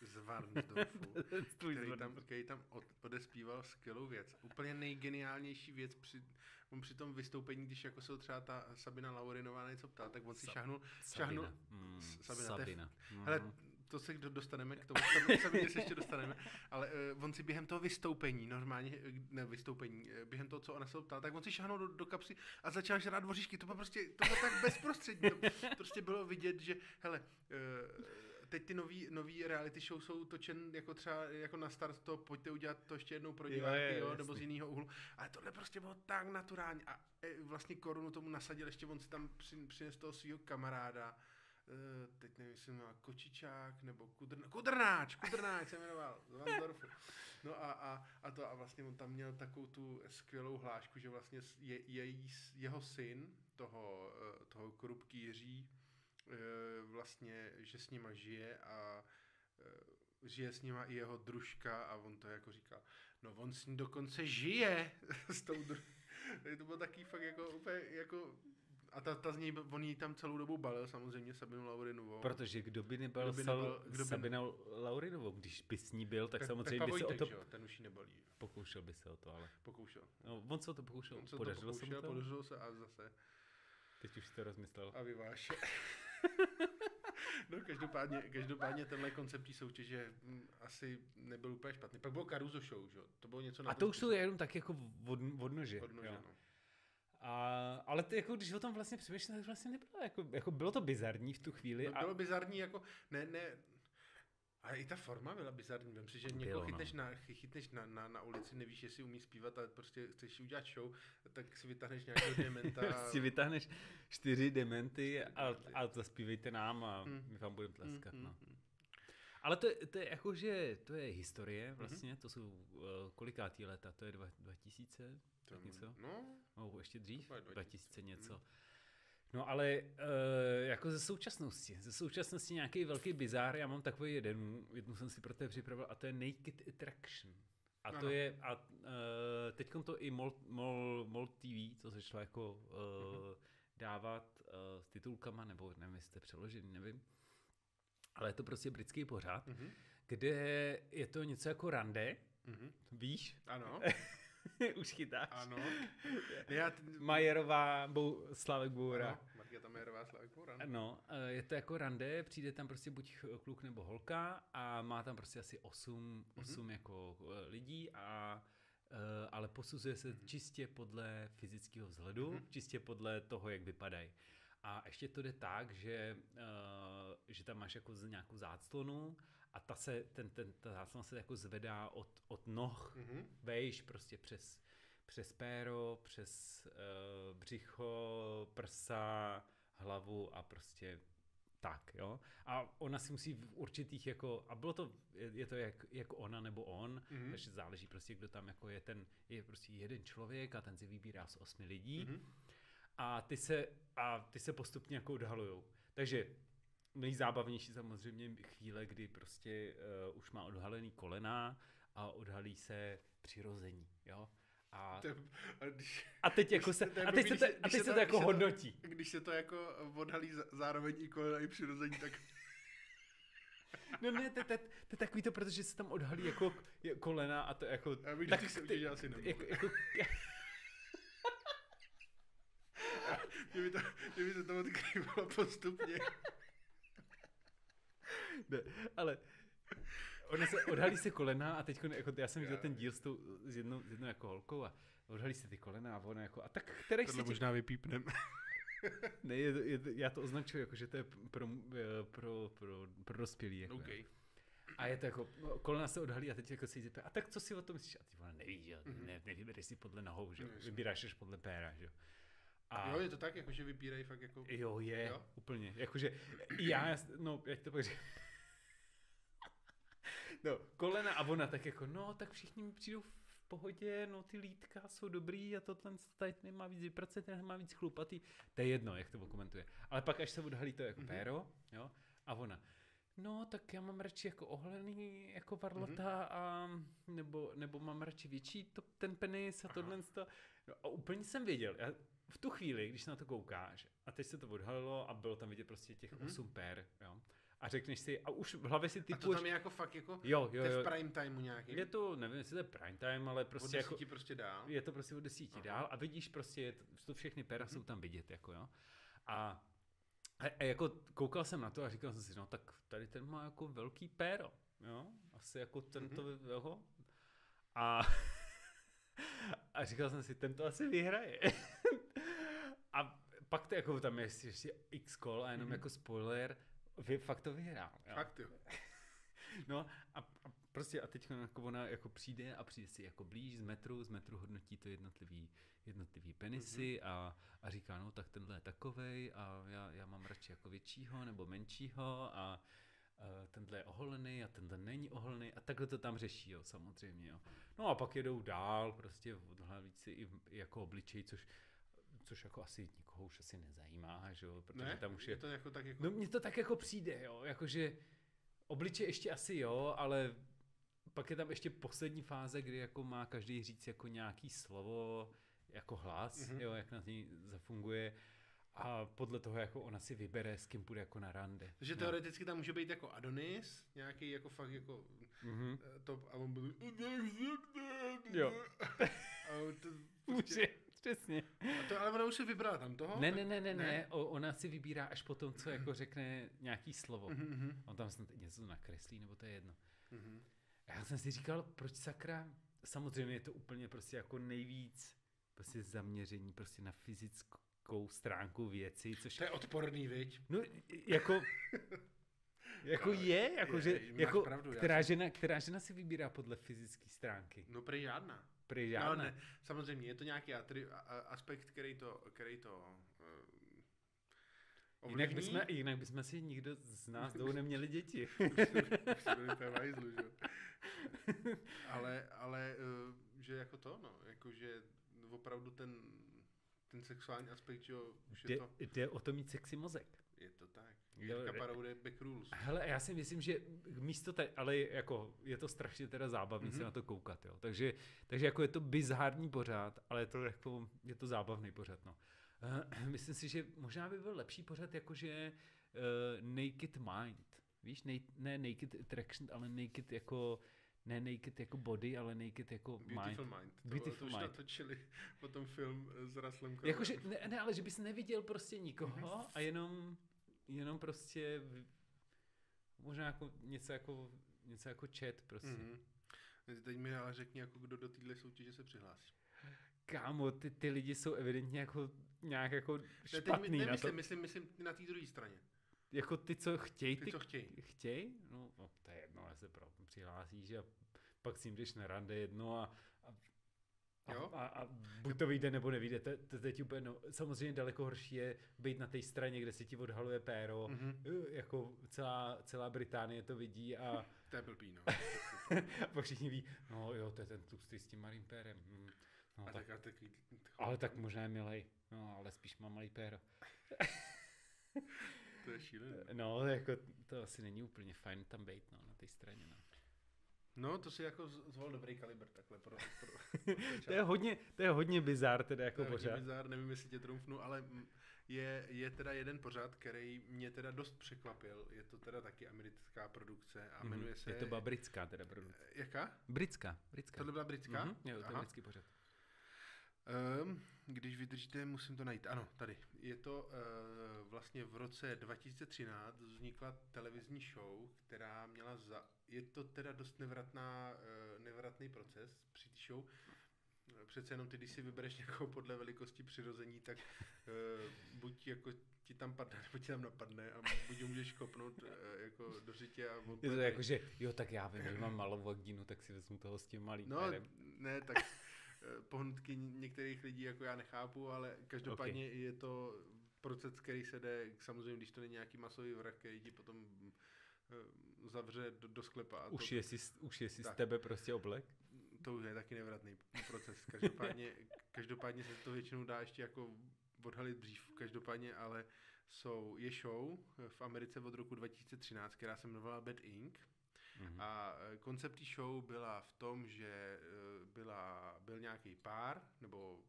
Speaker 1: z Varnsdorfu, který tam, který tam od, odespíval skvělou věc. Úplně nejgeniálnější věc při, on při tom vystoupení, když jako se třeba ta Sabina Laurinová něco ptala, tak on si
Speaker 2: Sa-
Speaker 1: šahnul,
Speaker 2: Sabina.
Speaker 1: šahnul,
Speaker 2: Mm,
Speaker 1: Sabina,
Speaker 2: Sabina. Mm.
Speaker 1: hele, to se do- dostaneme k tomu, Sabi- Sabině se ještě dostaneme, ale uh, on si během toho vystoupení, normálně, eh, ne vystoupení, eh, během toho, co ona se ptala, tak on si šahnul do, do kapsy a začal žrát dvoříšky, to bylo prostě, to bylo tak bezprostřední, to prostě bylo vidět, že, hele, uh, teď ty nový, nový reality show jsou točen jako třeba jako na start to, pojďte udělat to ještě jednou pro
Speaker 2: Jo,
Speaker 1: diváky,
Speaker 2: je,
Speaker 1: jo,
Speaker 2: jasný.
Speaker 1: nebo z jiného úhlu. Ale tohle prostě bylo tak naturální a e, vlastně korunu tomu nasadil, ještě on si tam při, přines toho svého kamaráda, e, teď nevím, jestli jmenoval Kočičák nebo Kudrn, Kudrnáč, Kudrnáč se jmenoval, z Vansdorfu. No a, a, a, to a vlastně on tam měl takovou tu skvělou hlášku, že vlastně je, s- jeho syn, toho, eh, toho Krupky Jiří, vlastně, že s nima žije a eh, žije s nima i jeho družka a on to jako říká, no on s ní dokonce žije s tou dru... to bylo taky fakt jako úplně jako a ta, ta z něj, on jí tam celou dobu balil samozřejmě Sabinu Laurinovou.
Speaker 2: Protože kdo by nebyl
Speaker 1: Kdo by
Speaker 2: sal,
Speaker 1: nebyl- kdo by-
Speaker 2: Sabina Laurinovou, když by s ní byl, tak
Speaker 1: Pe-
Speaker 2: samozřejmě
Speaker 1: Pepa
Speaker 2: by se o
Speaker 1: Vojtek,
Speaker 2: to
Speaker 1: že jo, ten už jí nebalí.
Speaker 2: pokoušel by se o to, ale
Speaker 1: Pokoušel.
Speaker 2: no, on se o to pokoušel,
Speaker 1: On se to
Speaker 2: podařilo se mu
Speaker 1: pokoušel,
Speaker 2: to,
Speaker 1: podařilo se a zase
Speaker 2: teď už si to rozmyslel.
Speaker 1: a vyváš. no každopádně, každopádně tenhle koncept té soutěže hm, asi nebyl úplně špatný. Pak bylo Caruso Show, že? To bylo něco na
Speaker 2: A to už jsou jenom tak jako od, odnože.
Speaker 1: Odnože, no.
Speaker 2: A, ale to jako, když o tom vlastně přemýšlím, tak vlastně nebylo, jako, jako bylo to bizarní v tu chvíli.
Speaker 1: No,
Speaker 2: a,
Speaker 1: bylo bizarní, jako, ne, ne, a i ta forma byla bizarní. Vem si, že někoho
Speaker 2: Bylo, no.
Speaker 1: chytneš, na, chy- chytneš na, na, na, ulici, nevíš, jestli umí zpívat, ale prostě chceš udělat show, tak si vytáhneš nějakého dementa.
Speaker 2: si vytáhneš čtyři dementy a, a zaspívejte nám a
Speaker 1: Hmm.
Speaker 2: my vám budeme tleskat.
Speaker 1: Mm,
Speaker 2: No.
Speaker 1: mm, mm.
Speaker 2: Ale to, je- to je jako, že to je historie vlastně, to jsou uh, kolikátý leta, to je dva, 2000,
Speaker 1: To-
Speaker 2: tak něco?
Speaker 1: No,
Speaker 2: No, ještě dřív,
Speaker 1: Třeba 2000,
Speaker 2: 2000 něco.
Speaker 1: mm.
Speaker 2: No ale uh, jako ze současnosti, ze současnosti nějaký velký bizár, já mám takový jeden, jednu jsem si pro tebe připravil a to je Naked Attraction. A to
Speaker 1: Ano.
Speaker 2: je, a uh, teď to i MOL, MOL, MOL TV, co začalo jako uh, dávat uh, s titulkama, nebo nevím, jestli jste přeložený, nevím. Ale je to prostě britský pořád,
Speaker 1: Mhm.
Speaker 2: kde je to něco jako rande,
Speaker 1: Mhm.
Speaker 2: víš?
Speaker 1: Ano,
Speaker 2: Už chytáš.
Speaker 1: ano. Já t-
Speaker 2: Majerová, Bou, Slavek Boura.
Speaker 1: ano, tam je Václav rande.
Speaker 2: No, eh, je to jako rande, přijde tam prostě buď kluk nebo holka a má tam prostě asi 8, 8 mm-hmm. jako eh, lidí a Eh, ale posuzuje se mm-hmm. čistě podle fyzického vzhledu, mm-hmm. čistě podle toho, jak vypadají. A ještě to jde tak, že, uh, že tam máš jako nějakou záclonu a ta, se, ten, ten, ta záclona se jako zvedá od, od noh mm-hmm. vejš prostě přes, přes péro, přes uh, břicho, prsa, hlavu a prostě tak, jo. A ona si musí v určitých jako, a bylo to, je, je to jak, jak ona nebo on, mm-hmm. takže záleží prostě, kdo tam jako je ten, je prostě jeden člověk a ten si vybírá z osmi lidí mm-hmm. a ty se, a ty se postupně jako odhalujou. Takže nejzábavnější samozřejmě chvíle, kdy prostě uh, už má odhalený kolena a odhalí se přirození, jo. A, a, když, a teď, jako se, a teď se to, a teď se to, to jako když hodnotí.
Speaker 1: To, když se to jako odhalí zároveň i kolena i přirození, tak...
Speaker 2: No ne, to, to, to, je takový to, protože se tam odhalí jako kolena a to jako...
Speaker 1: Já bych, tak, ty soutěže asi. Jako, jako, kdyby, to, kdyby se to odkrývalo postupně.
Speaker 2: Ne, ale Ona se, odhalí se kolena a teď jako, já jsem viděl ten díl s, tou, s, jednou, s jednou jako holkou a odhalí se ty kolena a ona jako, a tak který
Speaker 1: Tohle si možná tě... vypípnem.
Speaker 2: ne, je, je, já to označuji jako, že to je pro, pro, pro, pro dospělý. Jako,
Speaker 1: okay.
Speaker 2: A je to jako, kolena se odhalí a teď jako si zeptá, a tak co si o tom myslíš? A ty ona neví, že? Mm-hmm. Ne, nevybereš si podle nohou, že? Vybíráš až podle péra, že?
Speaker 1: A... Jo, je to tak, jako, že vybírají fakt jako...
Speaker 2: Jo, je, jo? úplně. Jakože já, no, jak to pak No, kolena a ona tak jako, no, tak všichni mi přijdou v pohodě, no ty lítka jsou dobrý a to ten tady nemá víc vypracovat, ten má víc chlupatý. To je jedno, jak to komentuje. Ale pak až se odhalí to jako mm-hmm. péro, jo, a ona, no tak já mám radši jako ohlený jako varlota mm-hmm. a nebo, nebo mám radši větší to, ten penis a tohle to. No, a úplně jsem věděl, já, v tu chvíli, když na to koukáš a teď se to odhalilo a bylo tam vidět prostě těch mm-hmm. 8 pér, jo, a řekneš si, a už v hlavě si typuješ...
Speaker 1: A to tam je jako fakt jako, jo, jo, jo. v prime timeu nějaký.
Speaker 2: Je to, nevím, jestli to je prime time, ale prostě
Speaker 1: od jako... prostě dál.
Speaker 2: Je to prostě od desíti Aha. dál a vidíš prostě, je to, to všechny pera mm-hmm. jsou tam vidět, jako jo. A, a, a, jako koukal jsem na to a říkal jsem si, no tak tady ten má jako velký péro, jo. Asi jako tento, mm-hmm. jo. A, a říkal jsem si, tento asi vyhraje. A pak to jako tam je ještě x kol a jenom mm-hmm. jako spoiler, vy, fakt to vyhrál.
Speaker 1: Jo. Fakt jo.
Speaker 2: no a, a prostě a teď jako ona jako přijde a přijde si jako blíž z metru, z metru hodnotí to jednotlivý, jednotlivý penisy mm-hmm. a, a říká, no tak tenhle je takovej a já, já mám radši jako většího nebo menšího a uh, tenhle je oholený a tenhle není oholený a takhle to tam řeší, jo, samozřejmě, jo. No a pak jedou dál, prostě odhalí si i, i jako obličej, což což jako asi nikoho už asi nezajímá, že jo, protože
Speaker 1: ne?
Speaker 2: tam už je...
Speaker 1: to jako tak jako...
Speaker 2: No mně to tak jako přijde, jo, jakože obliče ještě asi jo, ale pak je tam ještě poslední fáze, kdy jako má každý říct jako nějaký slovo, jako hlas, mm-hmm. jo, jak na ní zafunguje a podle toho jako ona si vybere, s kým bude jako na rande.
Speaker 1: Takže no. teoreticky tam může být jako Adonis, nějaký jako fakt jako mm-hmm. to, a on byl
Speaker 2: jo.
Speaker 1: a to, prostě,
Speaker 2: může. Přesně.
Speaker 1: A to, ale ona už si vybrala tam toho?
Speaker 2: Ne, ne, ne, ne, ne. ne. O, ona si vybírá až po tom, co jako řekne nějaký slovo. Mm-hmm. On tam snad něco nakreslí, nebo to je jedno. Mm-hmm. A já jsem si říkal, proč sakra, samozřejmě je to úplně prostě jako nejvíc prostě zaměření prostě na fyzickou stránku věci, což...
Speaker 1: To je odporný, viď?
Speaker 2: No, jako... jako je, jako, je, že, jako pravdu, která, žena, která žena si vybírá podle fyzické stránky?
Speaker 1: No prý žádná
Speaker 2: prý žádné. No, ne,
Speaker 1: samozřejmě, je to nějaký atri, aspekt, který to, který to
Speaker 2: uh, jinak bychom, jinak bychom si nikdo z nás dvou neměli děti.
Speaker 1: ale, ale uh, že jako to, no, jako že opravdu ten, ten sexuální aspekt, že už
Speaker 2: je
Speaker 1: to...
Speaker 2: Jde o to mít sexy mozek.
Speaker 1: Je to tak. Jirka Parou jde back rules.
Speaker 2: Hele, já si myslím, že místo te, ale jako je to strašně teda zábavný mm-hmm. se na to koukat, jo. Takže, takže jako je to bizární pořád, ale je to jako, je to zábavný pořád, no. Uh, myslím si, že možná by byl lepší pořád jakože uh, Naked Mind. Víš, ne, ne Naked Attraction, ale Naked jako ne naked jako body, ale naked jako
Speaker 1: Beautiful
Speaker 2: mind.
Speaker 1: Mind. To,
Speaker 2: Beautiful
Speaker 1: to už
Speaker 2: Mind.
Speaker 1: natočili potom film s Russellem.
Speaker 2: Jakože, ne, ne, ale že bys neviděl prostě nikoho a jenom, jenom prostě možná jako něco jako, něco jako chat prostě. Mm-hmm.
Speaker 1: Teď mi ale řekni, jako kdo do téhle soutěže se přihlásí.
Speaker 2: Kámo, ty, ty lidi jsou evidentně jako nějak jako
Speaker 1: Ne, teď
Speaker 2: špatný na
Speaker 1: nemyslím,
Speaker 2: to.
Speaker 1: myslím, myslím na té druhé straně.
Speaker 2: Jako ty, co chtějí,
Speaker 1: Ty,
Speaker 2: ty,
Speaker 1: co chtějí.
Speaker 2: chtějí? No, no, to je jedno, ale se pro, přihlásíš a pak s ním jdeš na rande jedno a,
Speaker 1: Jo?
Speaker 2: a, a buď to vyjde nebo nevyjde. To, to teď úplně, no, samozřejmě daleko horší je být na té straně, kde se ti odhaluje péro,
Speaker 1: Mhm.
Speaker 2: mm-hmm. jako celá, celá Británie to vidí a,
Speaker 1: To je blbý, no.
Speaker 2: a pak všichni ví, no jo, to je ten tlustý s tím malým pérem. Hm. No,
Speaker 1: A
Speaker 2: tak,
Speaker 1: tak, a takový,
Speaker 2: ale tak možná je milej, no ale spíš má malý péro.
Speaker 1: To je šílené.
Speaker 2: No, jako to asi není úplně fajn tam být, no, na té straně, no.
Speaker 1: No, to si jako z- zvolil dobrý kalibr takhle pro, pro,
Speaker 2: To je hodně, to je hodně bizár teda
Speaker 1: to
Speaker 2: jako
Speaker 1: je hodně
Speaker 2: pořád.
Speaker 1: bizár, nevím, jestli tě trumfnu, ale je, je teda jeden pořád, který mě teda dost překvapil. Je to teda taky americká produkce a
Speaker 2: Mhm.
Speaker 1: jmenuje se...
Speaker 2: Je to byla britská teda produkce.
Speaker 1: Jaká?
Speaker 2: Britská, britská.
Speaker 1: Tohle byla britská?
Speaker 2: Mhm, jo, to je britský pořád.
Speaker 1: Um, když vydržíte, musím to najít. Ano, tady. Je to uh, vlastně v roce 2013 vznikla televizní show, která měla za... Je to teda dost nevratná, uh, nevratný proces při té show. Přece jenom ty, když si vybereš někoho podle velikosti přirození, tak uh, buď jako ti tam padne, nebo ti tam napadne a buď ho můžeš kopnout uh, jako do řitě a on
Speaker 2: Je to jako, že jo, tak já vím, že mám malou vagínu, tak si vezmu toho s tím malým
Speaker 1: No, ne, tak pohnutky některých lidí jako já nechápu, ale každopádně okay. je to proces, který se jde, samozřejmě, když to není nějaký masový vrah, který ti potom eh, zavře do, do sklepa. A
Speaker 2: Už
Speaker 1: to,
Speaker 2: je si, už je si z
Speaker 1: tak.
Speaker 2: tebe prostě oblek?
Speaker 1: to už je taky nevratný proces. Každopádně, každopádně se to většinou dá ještě jako odhalit dřív. Každopádně, ale jsou, je show v Americe od roku 2013, která se jmenovala Bad Inc.
Speaker 2: Mhm.
Speaker 1: A eh, koncept té show byla v tom, že eh, byla, byl nějaký pár, nebo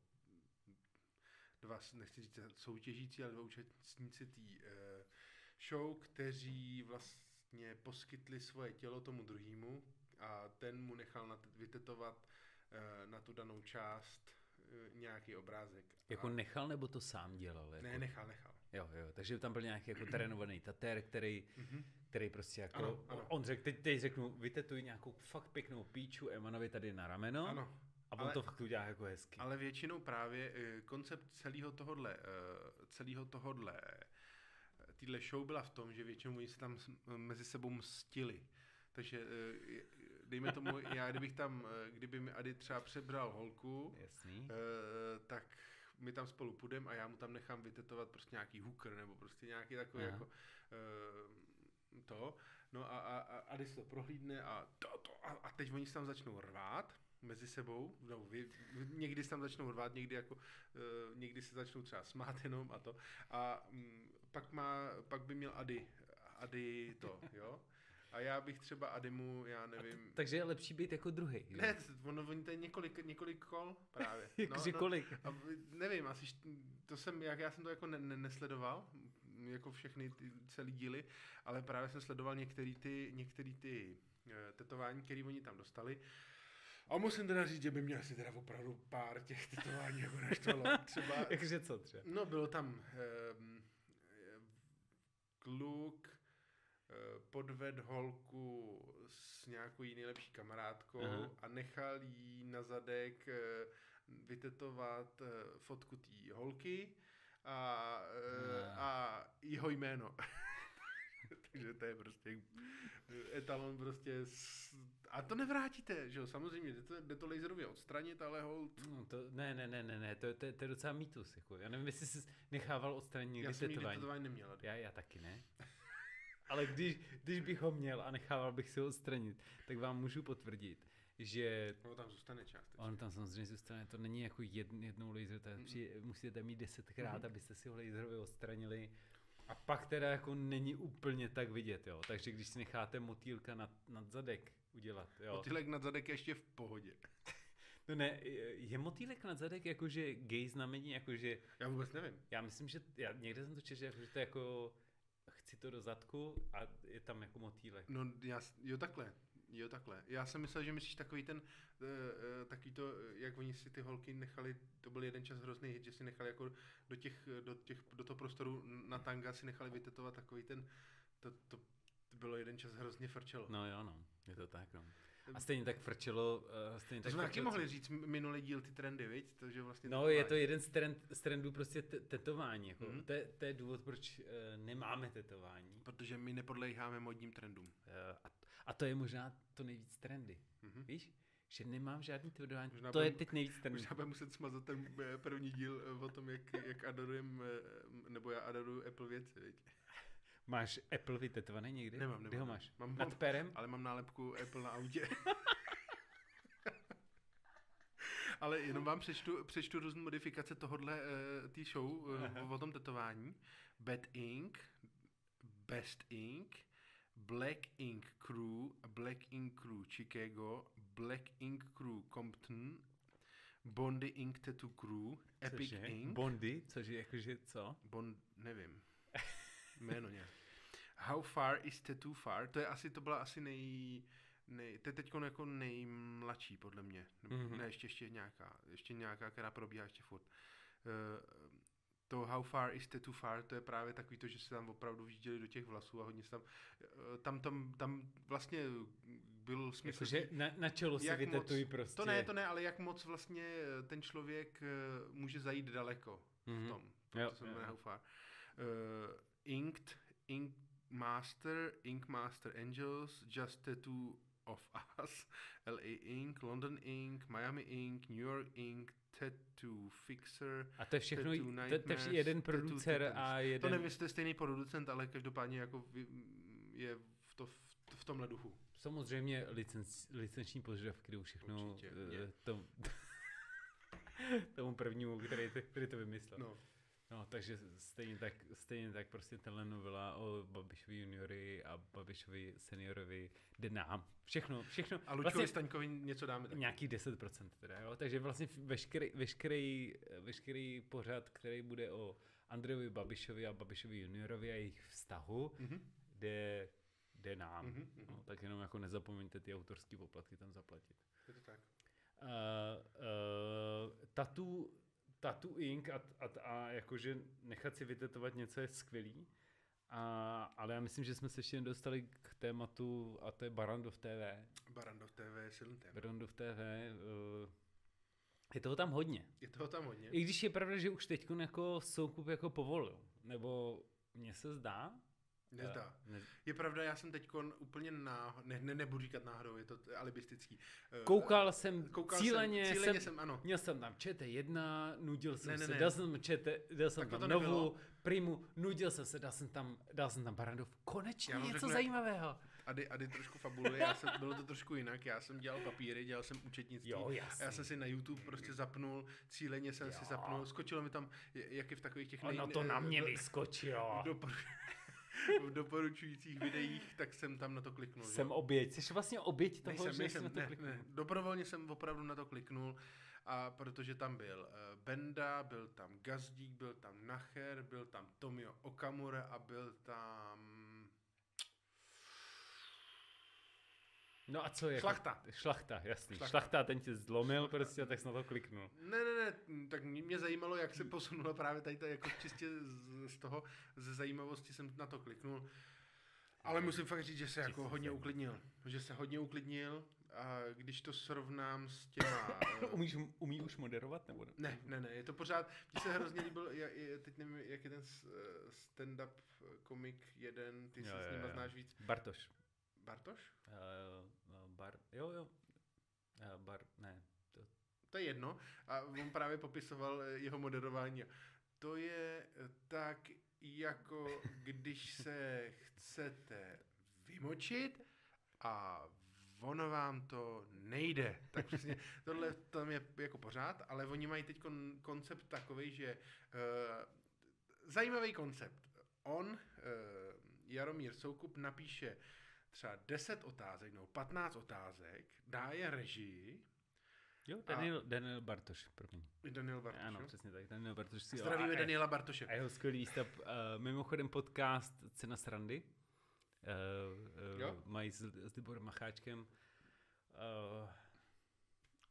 Speaker 1: dva, nechci říct soutěžící, ale dva účastníci té eh, show, kteří vlastně poskytli svoje tělo tomu druhému a ten mu nechal nat- vytetovat na tu danou část nějaký obrázek.
Speaker 2: Jako
Speaker 1: a,
Speaker 2: nechal nebo to sám dělal? Jako?
Speaker 1: ne, nechal, nechal.
Speaker 2: Jo, jo, takže tam byl nějaký jako trénovaný tatér, který,
Speaker 1: Mhm.
Speaker 2: který prostě jako,
Speaker 1: Ano, ano.
Speaker 2: on řekl, teď, teď řeknu, vytetuj nějakou fakt pěknou píču Emanovi tady na rameno
Speaker 1: Ano,
Speaker 2: a on
Speaker 1: ale-
Speaker 2: to fakt udělá jako hezky.
Speaker 1: Ale většinou právě eh, koncept celého tohodle, eh, celého tohodle, týhle show byla v tom, že většinou oni se tam mezi sebou mstili. Takže eh, dejme tomu, já kdybych tam, eh, kdyby mi Ady třeba přebral holku,
Speaker 2: Jasný.
Speaker 1: eh, tak my tam spolu půjdeme a já mu tam nechám vytetovat prostě nějaký hooker nebo prostě nějaký takový
Speaker 2: Aha.
Speaker 1: jako eh, to. No a, a, a Ady si to prohlídne a, to, to, a, a teď oni se tam začnou rvát mezi sebou, no, vy, někdy se tam začnou rvát, někdy jako, uh, někdy se začnou třeba smát jenom a to. A mm, pak, má, pak by měl Ady, Ady to, jo. A já bych třeba Adymu, já nevím,
Speaker 2: Takže je lepší být jako druhý.
Speaker 1: ne, ono, oni to je několik, několik kol právě.
Speaker 2: Jakože kolik?
Speaker 1: a nevím, asi to jsem, jak já jsem to jako ne, ne, nesledoval, jako všechny ty celý díly, ale právě jsem sledoval některý ty, některý ty eh, tetování, které oni tam dostali. A musím teda říct, že by mě asi teda opravdu pár těch tetování jako naštvalo. Třeba,
Speaker 2: Jakože co třeba?
Speaker 1: no bylo tam um, kluk, podved holku s nějakou jiný lepší kamarádkou
Speaker 2: Aha.
Speaker 1: a nechal jí na zadek eh, vytetovat eh, fotku té holky a, eh,
Speaker 2: Ah.
Speaker 1: a jeho jméno. Takže to je prostě etalon prostě s... a to nevrátíte, že jo, samozřejmě, jde to, jde to laserově odstranit, ale hold,
Speaker 2: No, to, ne, ne, ne, ne, ne, to, to, to je docela mýtus. Jako. Já nevím, jestli jsi nechával odstranit
Speaker 1: já jsem nikdy
Speaker 2: tetování
Speaker 1: neměl.
Speaker 2: Já, já taky ne. Ale když, když bych ho měl a nechával bych si ho odstranit, tak vám můžu potvrdit, že
Speaker 1: No tam zůstane část.
Speaker 2: on tam samozřejmě zůstane, to není jako jedn, jednou laser, to je při, musíte mít desetkrát,
Speaker 1: Mhm.
Speaker 2: abyste si ho laserově odstranili. A pak teda jako není úplně tak vidět, jo. Takže když si necháte motýlka nad, nad zadek udělat, jo.
Speaker 1: Motýlek nad zadek je ještě v pohodě.
Speaker 2: No ne, je- je motýlek nad zadek jakože gay znamení, jakože
Speaker 1: Já vůbec nevím.
Speaker 2: Já myslím, že já někde jsem to četl, že jako, že to je jako chci to do zadku a je tam jako motýlek.
Speaker 1: No já, jo takhle. Jo, takhle. Já jsem myslel, že myslíš takový ten, uh, uh, takový to, jak oni si ty holky nechali, to byl jeden čas hrozný hit, že si nechali jako do těch, do těch, do toho prostoru na tanga si nechali vytetovat takový ten, to, to, to bylo jeden čas hrozně frčelo.
Speaker 2: No jo, no, je to tak, no. A stejně tak frčelo, uh, stejně
Speaker 1: to
Speaker 2: tak
Speaker 1: jsme taky mohli říct minulý díl ty trendy, viď? To, že vlastně
Speaker 2: No,
Speaker 1: tetování.
Speaker 2: je to jeden z, trend, z trendů prostě te- tetování. Jako.
Speaker 1: Mhm.
Speaker 2: Mm. To, je, to je důvod, proč uh, nemáme tetování.
Speaker 1: Protože my nepodléháme modním trendům.
Speaker 2: Uh, a, a to je možná to nejvíc trendy.
Speaker 1: Mhm.
Speaker 2: Víš? Že nemám žádný tetování.
Speaker 1: Možná
Speaker 2: to je
Speaker 1: budem-
Speaker 2: teď nejvíc trendy.
Speaker 1: Možná budeme muset smazat ten eh, první díl eh, o tom, jak, jak adorujem, eh, nebo já adoruju Apple věci, viď?
Speaker 2: Máš Apple vytetovaný někdy?
Speaker 1: Nemám,
Speaker 2: Kde
Speaker 1: nemám,
Speaker 2: ho
Speaker 1: nemám.
Speaker 2: máš?
Speaker 1: Mám-
Speaker 2: Nad perem?
Speaker 1: Ale mám nálepku Apple na autě. Ale jenom vám přečtu, přečtu různé modifikace tohohle uh, té show uh, o tom tetování. Bad Ink, Best Ink, Black Ink Crew, Black Ink Crew Chicago, Black Ink Crew Compton, Bondi Ink Tattoo Crew, Epic
Speaker 2: Cože?
Speaker 1: Ink,
Speaker 2: Bondy? Což je jakože co?
Speaker 1: Bond, nevím. Jméno nějak. How far is tattoo far? To je asi, to byla asi nej, nej to je teď jako nejmladší podle mě.
Speaker 2: Mhm.
Speaker 1: mm-hmm. Ne, ještě, ještě nějaká, ještě nějaká, která probíhá ještě furt. Uh, to How far is tattoo far, to je právě takový to, že se tam opravdu vjížděli do těch vlasů a hodně se tam, eh, tam, tam, tam vlastně byl smysl,
Speaker 2: Jakože na, na čelo si
Speaker 1: jak
Speaker 2: vytetují prostě.
Speaker 1: to ne, to ne, ale jak moc vlastně eh, ten člověk může zajít daleko
Speaker 2: Mhm.
Speaker 1: v tom. To,
Speaker 2: Jo,
Speaker 1: to se jmenuje. How Far. Uh, Inked, Ink Master, Ink Master Angels, Just Tattoo of Us, LA Ink, London Ink, Miami Ink, New York Ink, Tattoo Fixer.
Speaker 2: A to je všechno,
Speaker 1: Tattoo
Speaker 2: to, to je jeden
Speaker 1: Tattoo
Speaker 2: producer
Speaker 1: Titans.
Speaker 2: a
Speaker 1: To
Speaker 2: jeden...
Speaker 1: nevím, jestli to je stejný producent, ale každopádně jako je v, to, v, v tomhle duchu.
Speaker 2: Samozřejmě licenc, licenční požadavky jdou všechno
Speaker 1: Určitě, je.
Speaker 2: tom, tomu prvnímu, který, to- který to vymyslel.
Speaker 1: No.
Speaker 2: No, takže stejně tak, stejně tak prostě telenovela o Babišovi juniory a Babišovi seniorovi jde nám. Všechno, všechno.
Speaker 1: A Luďkovi
Speaker 2: vlastně
Speaker 1: Staňkovi něco dáme taky.
Speaker 2: nějaký 10% teda, jo? Takže vlastně veškerý, veškerý, veškerý pořad, který bude o Andrejovi Babišovi a Babišovi juniorovi a jejich vztahu,
Speaker 1: Mhm.
Speaker 2: jde, jde nám.
Speaker 1: Mhm, mhm.
Speaker 2: No, tak jenom jako nezapomeňte ty autorský poplatky tam zaplatit.
Speaker 1: Je to tak.
Speaker 2: Uh, uh, tatu, tatu ink a, a, a jakože nechat si vytetovat něco je skvělý, a, ale já myslím, že jsme se ještě nedostali k tématu a to je Barandov TV.
Speaker 1: Barandov TV je silný téma.
Speaker 2: Barandov TV, uh, je toho tam hodně.
Speaker 1: Je toho tam hodně.
Speaker 2: I když je pravda, že už teď jako soukup jako povolil, nebo mně se zdá.
Speaker 1: Nezdá.
Speaker 2: eh, Ne,
Speaker 1: Je pravda, já jsem teď úplně na, ne, ne, nebudu říkat náhodou, je to alibistický. Eh,
Speaker 2: koukal jsem
Speaker 1: koukal
Speaker 2: cíleně,
Speaker 1: jsem, cíleně
Speaker 2: jsem,
Speaker 1: jsem, ano.
Speaker 2: Měl jsem tam ČT1, nudil jsem
Speaker 1: Ne, ne,
Speaker 2: se,
Speaker 1: ne.
Speaker 2: dal jsem ČT, dal jsem
Speaker 1: Tak
Speaker 2: tam. Novu, Primu, nudil jsem se, dal jsem tam, dal jsem tam Barandov. Konečně něco
Speaker 1: řeknu,
Speaker 2: zajímavého.
Speaker 1: Ady, Ady trošku fabuluje, já jsem, bylo to trošku jinak, já jsem dělal papíry, dělal jsem účetnictví.
Speaker 2: Jo,
Speaker 1: a já jsem si na YouTube prostě zapnul, cíleně jsem si
Speaker 2: Jo.
Speaker 1: zapnul, skočilo mi tam, jak je v takových těch
Speaker 2: Ono to na mě vyskočilo.
Speaker 1: doporu, v doporučujících videích, tak jsem tam na to kliknul.
Speaker 2: Jsem oběť, jsi vlastně oběť toho,
Speaker 1: Nejsem,
Speaker 2: že
Speaker 1: nejsem,
Speaker 2: jsi na to
Speaker 1: ne,
Speaker 2: kliknul.
Speaker 1: ne. Dobrovolně jsem opravdu na to kliknul, a protože tam byl uh, Benda, byl tam Gazdík, byl tam Nacher, byl tam Tomio Okamura a byl tam...
Speaker 2: No a co je?
Speaker 1: Šlachta.
Speaker 2: Šlachta, jasný.
Speaker 1: Šlachta.
Speaker 2: Šlachta, ten tě zlomil prostě a tak jsi na to kliknul.
Speaker 1: Ne, ne, ne, tak mě, zajímalo, jak se posunulo právě tady to, jako čistě z, z toho, ze zajímavosti jsem na to kliknul. Ale musím fakt říct, že se jako hodně
Speaker 2: zajímavý.
Speaker 1: uklidnil. Že se hodně uklidnil a když to srovnám s těma... eh,
Speaker 2: Umíš, umí už moderovat nebo ne?
Speaker 1: Ne, ne, ne, je to pořád, mně se hrozně líbil, je, je, teď nevím, jak je ten s- eh, stand-up eh, komik jeden, ty
Speaker 2: Jo,
Speaker 1: se s
Speaker 2: jo,
Speaker 1: nima
Speaker 2: jo.
Speaker 1: znáš víc.
Speaker 2: Bartoš.
Speaker 1: Bartoš?
Speaker 2: Uh, bar, jo, jo. Uh, bar, ne. To,
Speaker 1: To je jedno. A on právě popisoval eh, jeho moderování. To je tak, jako když se chcete vymočit a ono vám to nejde. Tak přesně tohle tam je jako pořád, ale oni mají teď kon, koncept takový, že uh, zajímavý koncept. On, uh, Jaromír Soukup, napíše třeba 10 otázek nebo 15 otázek, dá je režii,
Speaker 2: jo, Daniel, Daniel Bartoš, promiň.
Speaker 1: Daniel Bartoš.
Speaker 2: Ano, přesně tak. Daniel Bartoš si
Speaker 1: Zdravíme
Speaker 2: a,
Speaker 1: Daniela Bartoše.
Speaker 2: a jeho skvělý výstav. Uh, mimochodem podcast Cena srandy. Uh, uh,
Speaker 1: Jo.
Speaker 2: mají s, s Liborem Macháčkem Uh,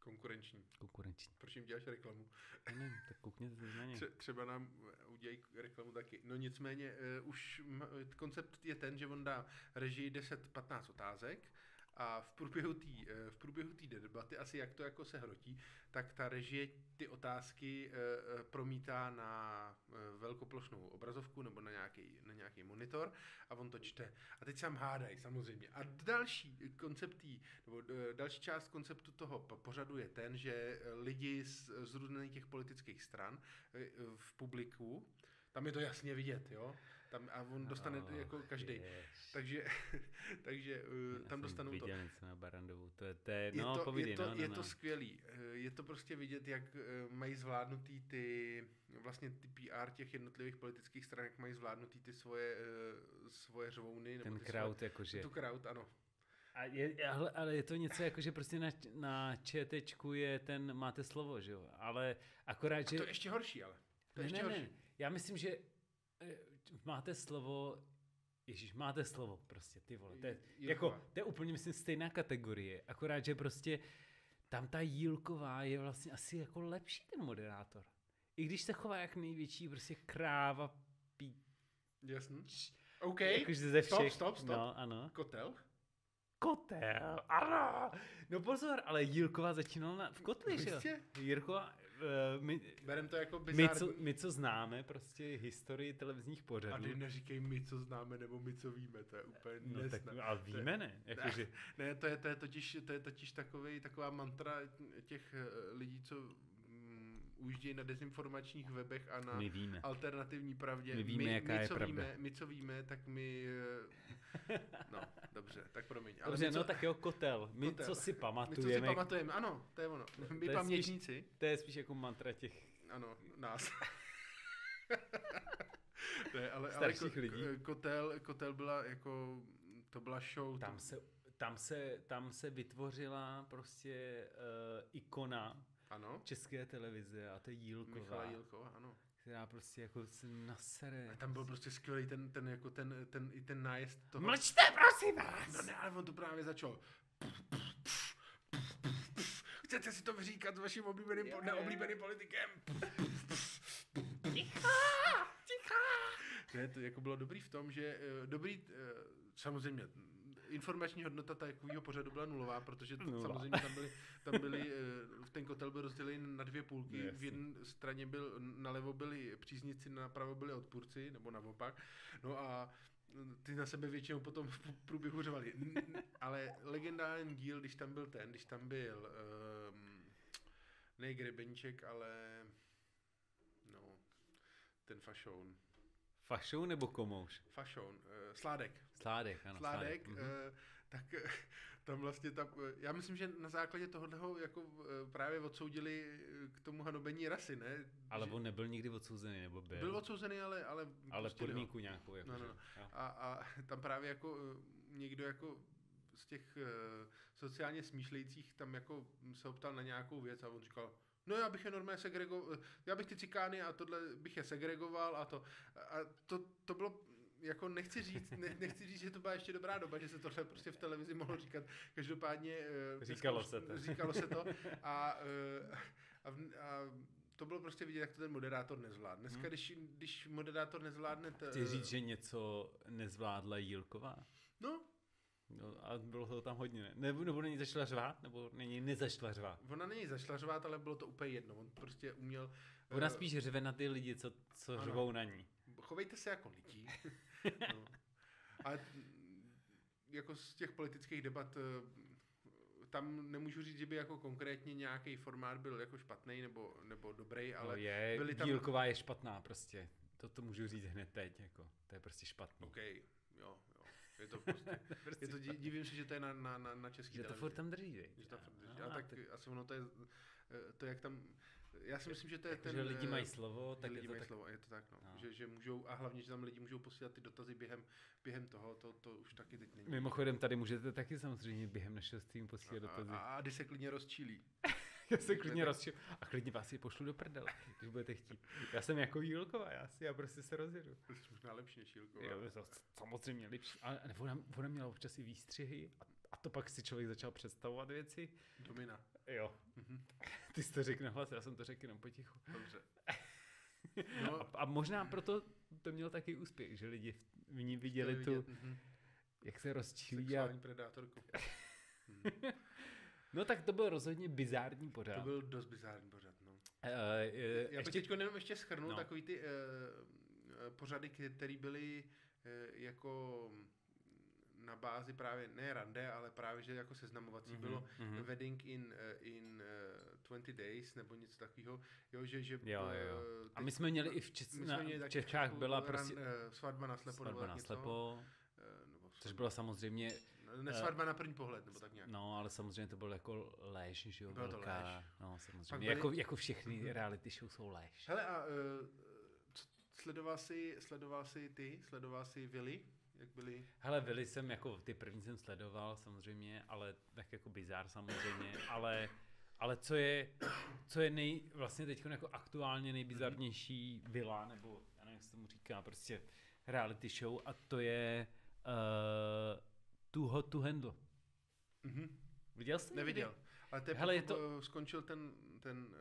Speaker 1: Konkurenční.
Speaker 2: konkurenční.
Speaker 1: Proč jim děláš reklamu?
Speaker 2: Nevím, tak koukněte se na ně.
Speaker 1: Tře- třeba nám eh, udělají reklamu taky. No nicméně uh, už m- koncept je ten, že on dá režii 10-15 otázek a v průběhu té eh, v průběhu té debaty, asi jak to jako se hrotí, tak ta režie ty otázky eh, eh, promítá na velkoplošnou obrazovku nebo na nějaký, na nějaký monitor a on to čte. A teď se tam hádají samozřejmě. A další koncept tý, nebo další část konceptu toho po- pořadu je ten, že lidi z, z různých těch politických stran v publiku, tam je to jasně vidět, jo? Tam, a on dostane
Speaker 2: Oh,
Speaker 1: jako každý.
Speaker 2: jež.
Speaker 1: Takže, takže
Speaker 2: Já
Speaker 1: tam dostanou to.
Speaker 2: viděl něco na Barandovu, to je, to je,
Speaker 1: Je
Speaker 2: no,
Speaker 1: to,
Speaker 2: povídej,
Speaker 1: je to,
Speaker 2: no, no,
Speaker 1: je
Speaker 2: no.
Speaker 1: to skvělý. Eh, Je to prostě vidět, jak eh, mají zvládnutý ty, vlastně ty PR těch jednotlivých politických stran, jak mají zvládnutý ty svoje, eh, svoje řvouny. nebo
Speaker 2: ten
Speaker 1: ty
Speaker 2: crowd, jakože.
Speaker 1: Svoje, tu crowd, ano.
Speaker 2: A je, ale, ale je to něco jako, že prostě na, na ČTčku je ten, máte slovo, že jo, ale akorát,
Speaker 1: A
Speaker 2: že...
Speaker 1: to je ještě horší, ale. To je
Speaker 2: ne,
Speaker 1: ještě
Speaker 2: ne,
Speaker 1: horší.
Speaker 2: ne, já myslím, že máte slovo, Ježíš, máte slovo prostě, ty vole, to je, jako, to je úplně, myslím, stejná kategorie, akorát, že prostě tam ta Jílková je vlastně asi jako lepší ten moderátor. I když se chová jak největší prostě kráva, pí,
Speaker 1: Jasný. OK.
Speaker 2: jakože ze
Speaker 1: Stop,
Speaker 2: všech.
Speaker 1: stop, stop.
Speaker 2: No, ano.
Speaker 1: Kotel.
Speaker 2: Kotel, ano. No pozor, ale Jílková začínala na, v kotli, že jo? Uh, my,
Speaker 1: Berem to jako
Speaker 2: my,
Speaker 1: bizární.
Speaker 2: co, my, co známe prostě historii televizních
Speaker 1: A
Speaker 2: pořadů.
Speaker 1: ty neříkej my, co známe, nebo my, co víme, to je úplně
Speaker 2: No tak,
Speaker 1: nesna-
Speaker 2: ale
Speaker 1: to je-
Speaker 2: víme ne, jakože,
Speaker 1: Ne, to je, to je totiž, to je totiž takový, taková mantra těch eh, lidí, co ujíždějí na dezinformačních webech a na
Speaker 2: my víme.
Speaker 1: alternativní pravdě.
Speaker 2: My víme,
Speaker 1: my,
Speaker 2: jaká
Speaker 1: my,
Speaker 2: je
Speaker 1: co
Speaker 2: pravda.
Speaker 1: Víme, my, co víme, tak my... eh, No, dobře, tak promiň. Ale
Speaker 2: Dobře,
Speaker 1: my, co,
Speaker 2: no tak jo, kotel. My,
Speaker 1: Kotel.
Speaker 2: co si
Speaker 1: my co si
Speaker 2: pamatujeme,
Speaker 1: pamatujeme, ano, to je ono. My
Speaker 2: to je spíš-
Speaker 1: pamětníci,
Speaker 2: to je spíš jako mantra těch
Speaker 1: ano, nás. ne, ale, ale ko,
Speaker 2: lidí.
Speaker 1: k- kotel, kotel byla jako, to byla show.
Speaker 2: Tam se, tam se, tam se vytvořila prostě uh, ikona
Speaker 1: ano,
Speaker 2: české televize a to je
Speaker 1: Michala
Speaker 2: Jílková,
Speaker 1: Jílková, ano.
Speaker 2: která prostě jako se nasere.
Speaker 1: A tam byl prostě skvělý ten, ten, jako ten, ten, i ten nájezd toho.
Speaker 2: Mlčte, prosím vás!
Speaker 1: No ne, ale on to právě začal. Chcete si to vyříkat s vaším oblíbeným,
Speaker 2: jo.
Speaker 1: neoblíbeným politikem? Ne, to jako bylo dobrý v tom, že eh, dobrý, eh, samozřejmě informační hodnota takového pořadu byla nulová, protože to,
Speaker 2: Nula.
Speaker 1: samozřejmě tam byly, tam byly, eh, ten kotel byl rozdělený na dvě půlky,
Speaker 2: Jasně.
Speaker 1: v jedné straně byl, nalevo byli příznici, napravo byli odpůrci, nebo naopak, no a ty na sebe většinou potom v průběhu řvali. Ale legendární díl, když tam byl ten, když tam byl um, Grebenček, ale no, ten fašoun.
Speaker 2: Fašou nebo komouš?
Speaker 1: Fašoun, uh, Sládek.
Speaker 2: Sládek, ano.
Speaker 1: Sládek,
Speaker 2: Mhm.
Speaker 1: eh, tak eh, tam vlastně tam, eh, já myslím, že na základě tohohle jako eh, právě odsoudili eh, k tomu hanobení rasy, ne?
Speaker 2: Ale
Speaker 1: Že-
Speaker 2: on nebyl nikdy odsouzený, nebo byl?
Speaker 1: byl odsouzený, ale, ale
Speaker 2: ale
Speaker 1: pustili ho.
Speaker 2: podmínku nějakou, jako
Speaker 1: No, no, no. A, a tam právě jako eh, někdo jako z těch sociálně smýšlejících tam jako se optal na nějakou věc a on říkal, no já bych je normálně segregoval, já bych ty cikány a tohle bych je segregoval a to, a to, to bylo jako nechci říct, ne, nechci říct, že to byla ještě dobrá doba, že se tohle prostě v televizi mohlo říkat. Každopádně eh, dneska
Speaker 2: Říkalo se to.
Speaker 1: Říkalo se to a, eh, a, a to bylo prostě vidět, jak to ten moderátor nezvládne. Dneska,
Speaker 2: Hmm.
Speaker 1: když, když moderátor nezvládne... T,
Speaker 2: Chci říct, že něco nezvládla Jílková?
Speaker 1: No,
Speaker 2: No, a bylo to tam hodně, ne? Nebo, nebo není začala řvát? Nebo není nezačala řvát?
Speaker 1: Ona není zašlařovat, ale bylo to úplně jedno. On prostě uměl...
Speaker 2: Ona
Speaker 1: eh,
Speaker 2: spíš řve na ty lidi, co, co
Speaker 1: Ano.
Speaker 2: řvou na ní.
Speaker 1: Chovejte se jako lidi. no. A jako z těch politických debat eh, tam nemůžu říct, že by jako konkrétně nějaký formát byl jako špatný nebo, nebo dobrý, ale
Speaker 2: Ale no je,
Speaker 1: byly tam-
Speaker 2: Jílková je špatná prostě. To, to můžu říct hned teď, jako. To je prostě špatný.
Speaker 1: OK, jo, jo. Je to prostě,
Speaker 2: prostě
Speaker 1: je to, di- divím se, že to je na, na, na, na český
Speaker 2: že to furt tam drží?
Speaker 1: Že to furt drží.
Speaker 2: No,
Speaker 1: A tak
Speaker 2: tak,
Speaker 1: asi ono to je, eh, to jak tam, já si myslím, že to je
Speaker 2: jako,
Speaker 1: ten...
Speaker 2: že lidi
Speaker 1: eh,
Speaker 2: mají slovo, tak
Speaker 1: lidi
Speaker 2: je to
Speaker 1: mají
Speaker 2: tak...
Speaker 1: slovo, je to tak, no.
Speaker 2: No.
Speaker 1: Že, že můžou, a hlavně, že tam lidi můžou posílat ty dotazy během, během toho, to, to už taky teď není.
Speaker 2: Mimochodem, tady můžete taky samozřejmě během našeho streamu posílat
Speaker 1: a,
Speaker 2: dotazy.
Speaker 1: a, a, a kdy se klidně rozčílí.
Speaker 2: Já se klidně rozčil. A klidně vás je pošlu do prdele, když budete chtít. Já jsem jako Jílková, já si já prostě se rozjedu.
Speaker 1: To je možná lepší než Jílková.
Speaker 2: Jo, to samozřejmě lepší. Ale ona, ona měla občas i výstřihy a, a to pak si člověk začal představovat věci.
Speaker 1: Domina.
Speaker 2: Jo.
Speaker 1: Mhm.
Speaker 2: Ty jsi to řekl nahlas, já jsem to řekl jenom potichu.
Speaker 1: Dobře.
Speaker 2: A,
Speaker 1: No,
Speaker 2: a možná proto to měl taky úspěch, že lidi v- ní viděli tu,
Speaker 1: mhm,
Speaker 2: jak se rozčílí. A...
Speaker 1: Sexuální predátorku. Mhm.
Speaker 2: No tak to byl rozhodně bizární pořád.
Speaker 1: To byl dost bizární pořad, no.
Speaker 2: Uh, uh,
Speaker 1: Já bych
Speaker 2: ještě...
Speaker 1: teď jenom ještě schrnul
Speaker 2: No.
Speaker 1: takový ty uh, pořady, které byly uh, jako na bázi právě, ne rande, ale právě, že jako seznamovací
Speaker 2: Mhm,
Speaker 1: bylo
Speaker 2: mhm.
Speaker 1: Wedding in, uh, in uh, 20 Days, nebo něco takového. Jo, že, že
Speaker 2: Jo, jo. A
Speaker 1: teď-
Speaker 2: my jsme měli i v, Čes...
Speaker 1: my
Speaker 2: na,
Speaker 1: jsme měli
Speaker 2: v
Speaker 1: taky
Speaker 2: Čechách byla
Speaker 1: ran-
Speaker 2: prostě
Speaker 1: eh, svatba na slepo,
Speaker 2: svatba na slepo, což bylo samozřejmě,
Speaker 1: Ne, svatba na první pohled, nebo tak nějak.
Speaker 2: no ale samozřejmě to bylo jako lež, že jo,
Speaker 1: Bylo to
Speaker 2: velká,
Speaker 1: lež.
Speaker 2: no
Speaker 1: Pak
Speaker 2: samozřejmě,
Speaker 1: byly-
Speaker 2: jako, jako všechny reality show jsou lež.
Speaker 1: Hele, a uh, co, sledoval jsi, sledoval jsi ty, sledoval jsi Vili, jak byli?
Speaker 2: Hele, Vili jsem jako, ty první jsem sledoval samozřejmě, ale tak jako bizár samozřejmě, ale, ale co je, co je nej, vlastně teď jako aktuálně nejbizarnější vila, nebo já nevím, jak se tomu říká, prostě reality show a to je uh, Too Hot to Handle.
Speaker 1: Mhm.
Speaker 2: Viděl jsi? někdy?
Speaker 1: Neviděl. Ale to je,
Speaker 2: Hele, je to-
Speaker 1: eh, skončil ten, ten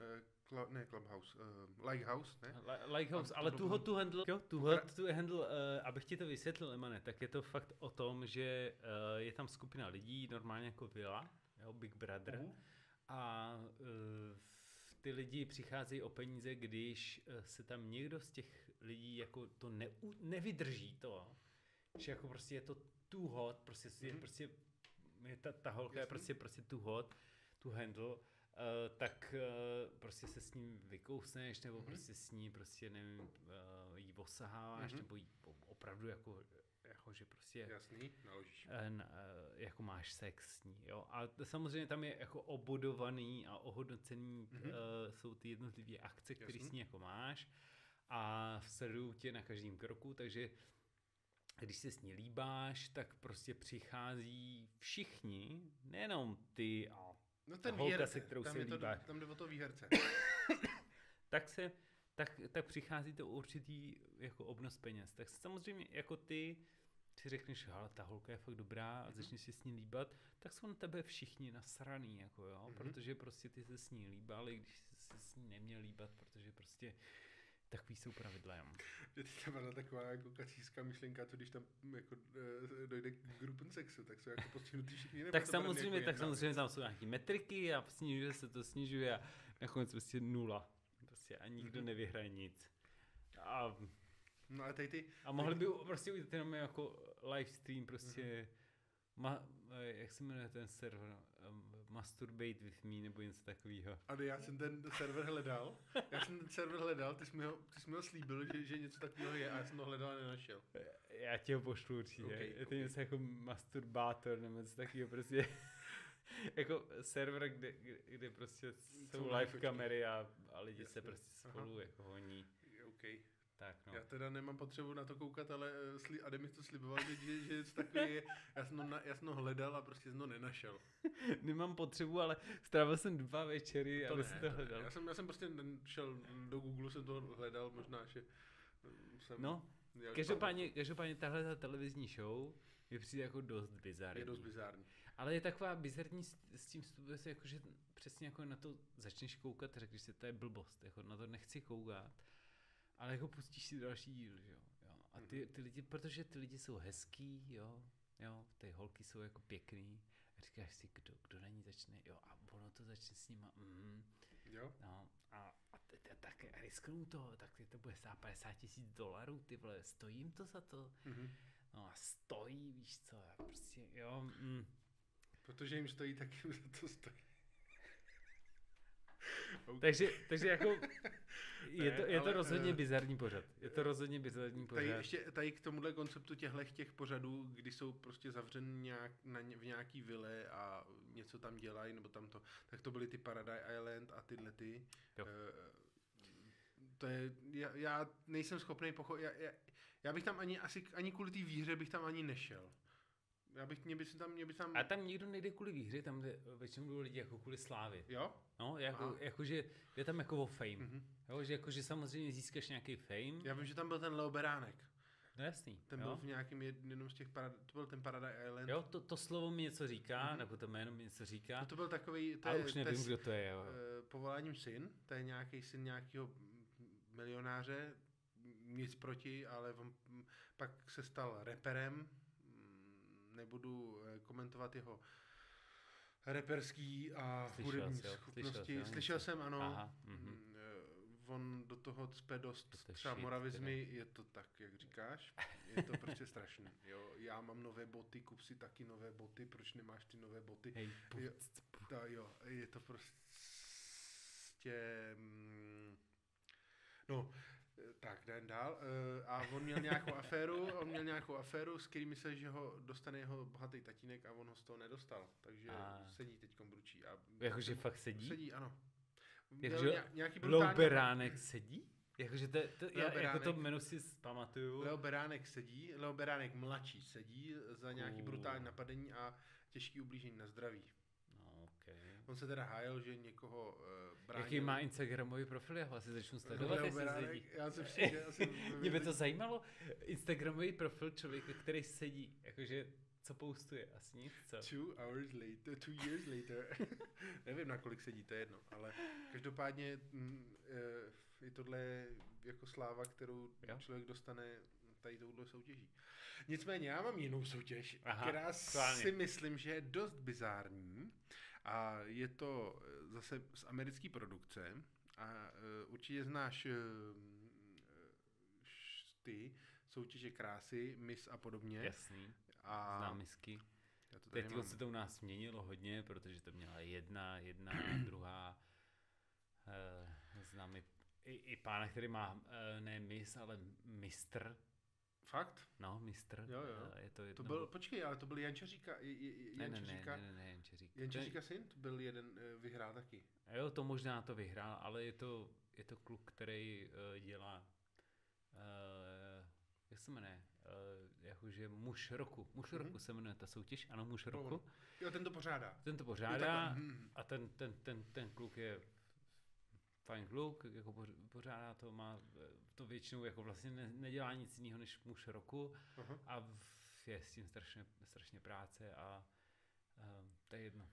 Speaker 1: uh, ne Clubhouse, uh, Lighthouse, ne?
Speaker 2: Li- Lighthouse,
Speaker 1: A to
Speaker 2: ale Too Hot to Handle, jo, Too Hot to Handle, uh, abych ti to vysvětlil, Emane, tak je to fakt o tom, že uh, je tam skupina lidí, normálně jako vila, jo, Big Brother,
Speaker 1: Uhu.
Speaker 2: a uh, ty lidi přicházejí o peníze, když uh, se tam někdo z těch lidí jako to neu, nevydrží to, že jako prostě je to too hot, prostě je
Speaker 1: Mhm.
Speaker 2: prostě je ta, ta holka je
Speaker 1: Jasný.
Speaker 2: prostě prostě too hot, to handle, uh, tak uh, prostě se s ním vykousneš, nebo
Speaker 1: Mhm.
Speaker 2: prostě s ní prostě nevím, uh, jí osaháváš,
Speaker 1: Mhm.
Speaker 2: nebo jí opravdu jako, jako že prostě
Speaker 1: Jasný, naložíš.
Speaker 2: n- eh, jako máš sex s ní, jo. A to samozřejmě tam je jako obudovaný a ohodnocený
Speaker 1: Mhm.
Speaker 2: mm-hmm. uh, jsou ty jednotlivé akce, které s ní jako máš a sledují tě na každém kroku, takže když se s ní líbáš, tak prostě přichází všichni, nejenom ty a
Speaker 1: No ten
Speaker 2: holka,
Speaker 1: výherce,
Speaker 2: se kterou
Speaker 1: tam,
Speaker 2: se
Speaker 1: je to,
Speaker 2: líbáš.
Speaker 1: tam jde o to výherce.
Speaker 2: tak se, tak, tak přichází to určitý jako obnos peněz. Tak samozřejmě jako ty si řekneš, ale ta holka je fakt dobrá a
Speaker 1: Mhm.
Speaker 2: začneš si s ní líbat, tak jsou na tebe všichni nasraný, jako jo,
Speaker 1: Mhm.
Speaker 2: protože prostě ty se s ní líbal, i když se s ní neměl líbat, protože prostě takový jsou pravidla. Jo.
Speaker 1: Že teď tam byla taková jako kacířská myšlenka, to když tam jako eh, dojde k gruppen sexu, tak jsou jako postihnutý všichni.
Speaker 2: Tak samozřejmě,
Speaker 1: jako
Speaker 2: tak samozřejmě tam jsou nějaké metriky a snižuje se to, snižuje a nakonec prostě nula. Prostě a nikdo
Speaker 1: Mhm.
Speaker 2: nevyhraje nic. A
Speaker 1: No ale tady ty,
Speaker 2: A mohli by prostě udělat jenom jako live stream prostě, ma, eh, jak se jmenuje ten server, Masturbate with me nebo něco takového.
Speaker 1: ale já jsem ten server hledal, já jsem ten server hledal, ty jsi mi ho, ty jsi mi ho slíbil, že, že něco takového je a já jsem to hledal a nenašel.
Speaker 2: Já ti ho pošlu určitě.
Speaker 1: Ok,
Speaker 2: je to
Speaker 1: ok.
Speaker 2: něco jako masturbátor nebo něco takového prostě. jako server, kde, kde, prostě jsou
Speaker 1: live
Speaker 2: kamery a, a lidi se
Speaker 1: Jasně.
Speaker 2: prostě
Speaker 1: Aha.
Speaker 2: spolu jako honí.
Speaker 1: OK.
Speaker 2: Tak no.
Speaker 1: Já teda nemám potřebu na to koukat, ale eh, sli, Adam mi to sliboval, že, že, že něco takový je. Já jsem, na, já jsem to hledal a prostě jsem to nenašel.
Speaker 2: Nemám potřebu, ale strávil jsem dva večery,
Speaker 1: To
Speaker 2: aby
Speaker 1: ne,
Speaker 2: si to
Speaker 1: ne.
Speaker 2: hledal.
Speaker 1: Já jsem, já jsem prostě šel do Google, jsem to hledal, možná, že eh, jsem...
Speaker 2: No, Každopádně, každopádně tahle ta televizní show mi přijde jako dost bizarní.
Speaker 1: Je dost bizární.
Speaker 2: Ale je taková bizarní s, s tím způsobem, jako, že přesně jako na to začneš koukat a řekneš si, to je blbost, jako na to nechci koukat, ale jako pustíš si další díl, že jo. jo. A ty,
Speaker 1: Mhm.
Speaker 2: ty lidi, protože ty lidi jsou hezký, jo, jo, ty holky jsou jako pěkný, a říkáš si, kdo, kdo na ní začne, jo, a ono to začne s nima, mm,
Speaker 1: Jo?
Speaker 2: no, a, a t- t- tak risknou to, tak to bude stát 50 tisíc dolarů, ty vole, stojí jim to za to?
Speaker 1: Mhm.
Speaker 2: No a stojí, víš co, já prostě, jo, mm.
Speaker 1: Protože jim stojí, tak jim za to stojí. OK.
Speaker 2: takže, takže jako, je to, je to
Speaker 1: ale,
Speaker 2: rozhodně
Speaker 1: eh,
Speaker 2: bizarní pořad, je to rozhodně bizarní
Speaker 1: Tady,
Speaker 2: pořad.
Speaker 1: ještě, tady k tomuhle konceptu těchto těch pořadů, kdy jsou prostě zavřen nějak, na, ně- v nějaký vile a něco tam dělají, nebo tam to, tak to byly ty Paradise Island a tyhle ty.
Speaker 2: Jo.
Speaker 1: Eh, to je, já, já nejsem schopný pochopit, já, já, já, bych tam ani, asi ani kvůli té výhře bych tam ani nešel. Já bych, mě by se tam, mě by tam,
Speaker 2: A tam nikdo nejde kvůli výhře, tam jde, většinou jdou lidi jako kvůli slávy.
Speaker 1: jo?
Speaker 2: No, jako,
Speaker 1: Aha.
Speaker 2: jakože jde tam jako o fame.
Speaker 1: Mhm.
Speaker 2: Jo, že jakože samozřejmě získáš nějaký fame.
Speaker 1: Já vím, že tam byl ten Leo Beránek.
Speaker 2: No jasný,
Speaker 1: Ten
Speaker 2: jo.
Speaker 1: byl v nějakém jed- jednom z těch, parad- to byl ten Paradise Island.
Speaker 2: Jo, to, to slovo mi něco říká,
Speaker 1: Mhm.
Speaker 2: mm-hmm. nebo to jméno mi něco říká,
Speaker 1: No to byl takový, to
Speaker 2: ale
Speaker 1: je,
Speaker 2: už nevím,
Speaker 1: s-
Speaker 2: kdo to je. Jo.
Speaker 1: eh, povoláním syn, to je nějaký syn nějakého milionáře, nic proti, ale on pak se stal reperem, nebudu eh, komentovat jeho reperský a hudební
Speaker 2: jo?
Speaker 1: schopnosti.
Speaker 2: Slyšel jo,
Speaker 1: Slyšel jsem, ano.
Speaker 2: Aha, mhm.
Speaker 1: Mm, eh, On do toho cpe dost
Speaker 2: to
Speaker 1: třeba
Speaker 2: shit,
Speaker 1: moravizmy, je to tak, jak říkáš. Je to prostě strašný. Jo, já mám nové boty, kup si taky nové boty, proč nemáš ty nové boty?
Speaker 2: Hej,
Speaker 1: Jo,
Speaker 2: puc, puc.
Speaker 1: Ta, jo, je to prostě... mm, No, tak jdem dál. Eh, A on měl nějakou aféru, on měl nějakou aféru, s kterým myslel, že ho dostane jeho bohatý tatínek a on ho z toho nedostal. Takže
Speaker 2: A.
Speaker 1: sedí teď bručí. A
Speaker 2: Jakože fakt sedí?
Speaker 1: Sedí, ano.
Speaker 2: Jakože
Speaker 1: ně- nějaký brutální...
Speaker 2: Lou Beránek sedí? Jakože to, to,
Speaker 1: Leo
Speaker 2: já, jako
Speaker 1: Beránek.
Speaker 2: to jméno si pamatuju.
Speaker 1: Leo Beránek sedí, Leo Beránek mladší sedí za nějaký
Speaker 2: Cool.
Speaker 1: brutální napadení a těžký ublížení na zdraví.
Speaker 2: No, okay.
Speaker 1: On se teda hájil, že někoho uh, bránil.
Speaker 2: Jaký má Instagramový profil, já ho asi začnu sledovat,
Speaker 1: Leo
Speaker 2: jestli sedí.
Speaker 1: já jsem si, že asi...
Speaker 2: Mě by to zajímalo, Instagramový profil člověka, který sedí, jakože co postuje, asi nic, co?
Speaker 1: Two hours later, two years later. Nevím, na kolik sedí, to je jedno, ale každopádně mm, eh, je tohle jako sláva, kterou
Speaker 2: Jo.
Speaker 1: člověk dostane tady touhle soutěží. Nicméně já mám jinou soutěž,
Speaker 2: Aha,
Speaker 1: která si myslím, že je dost bizární a je to eh, zase z americké produkce a uh, určitě znáš uh, ty soutěže krásy, Miss a podobně.
Speaker 2: Jasný,
Speaker 1: A
Speaker 2: znám misky.
Speaker 1: já to tady
Speaker 2: Teď
Speaker 1: mám.
Speaker 2: se to u nás změnilo hodně, protože to měla jedna, jedna, druhá. Uh, znám i, i, i pána, který má uh, ne mis, ale mistr.
Speaker 1: Fakt?
Speaker 2: No, mistr.
Speaker 1: Jo, jo.
Speaker 2: Eh, je to,
Speaker 1: To
Speaker 2: jedno,
Speaker 1: byl, počkej, ale to byl Jančeříka, J- J-
Speaker 2: ne, ne, ne,
Speaker 1: Jančeříka,
Speaker 2: ne, ne, ne, Jančeřík.
Speaker 1: Jančeříka syn, to byl jeden, eh, vyhrál taky.
Speaker 2: To- Jo, to možná to vyhrál, ale je to, je to kluk, který uh, dělá, uh, jak se jmenuje, uh, jakože muž roku. Muž
Speaker 1: Mhm.
Speaker 2: roku se jmenuje ta soutěž, ano, muž
Speaker 1: Jo,
Speaker 2: roku.
Speaker 1: Jo, ten to pořádá.
Speaker 2: Ten to
Speaker 1: Jo,
Speaker 2: pořádá
Speaker 1: takhle, hm,
Speaker 2: a ten, ten, ten, ten kluk je fajn kluk, jako poř- pořádá to, má eh, to většinou jako vlastně ne, nedělá nic jiného než muž roku
Speaker 1: aha.
Speaker 2: a je s tím strašně, strašně práce a um, to je jedno.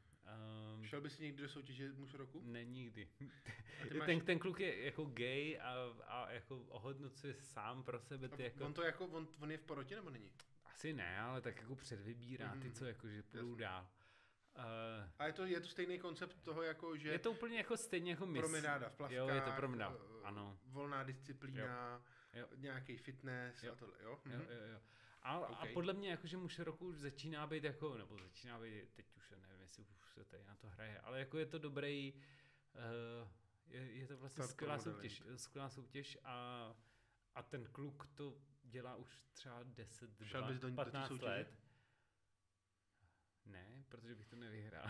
Speaker 2: Um,
Speaker 1: Šel bys někdy do soutěže muž roku?
Speaker 2: ne, nikdy.
Speaker 1: Máš,
Speaker 2: Ten, ten kluk je jako gay a, a jako ohodnocuje sám pro sebe ty
Speaker 1: a
Speaker 2: jako...
Speaker 1: on to jako, on, on je v porotě nebo není?
Speaker 2: Asi ne, ale tak jako předvybírá ty,
Speaker 1: Mhm,
Speaker 2: co jako, že půjdou dál. Uh,
Speaker 1: A je to, je to stejný koncept toho, jako že
Speaker 2: je to úplně jako stejně jako mis.
Speaker 1: promenáda v plavkách,
Speaker 2: Jo, je to promenáda,
Speaker 1: eh,
Speaker 2: ano.
Speaker 1: volná disciplína,
Speaker 2: Jo.
Speaker 1: nějaký fitness
Speaker 2: Jo.
Speaker 1: a tohle, jo?
Speaker 2: Jo,
Speaker 1: Mhm.
Speaker 2: jo, jo. A, a
Speaker 1: OK.
Speaker 2: podle mě jakože muž roku už začíná být jako, nebo začíná být, teď už nevím, jestli už se tady na to hraje, ale jako je to dobrý, uh, je, je to vlastně
Speaker 1: Start
Speaker 2: skvělá soutěž, skvělá soutěž a, a ten kluk to dělá už třeba 10,
Speaker 1: Šel
Speaker 2: 2,
Speaker 1: bys do- do té
Speaker 2: 15
Speaker 1: soutěže?
Speaker 2: let. Ne, protože bych to nevyhrál.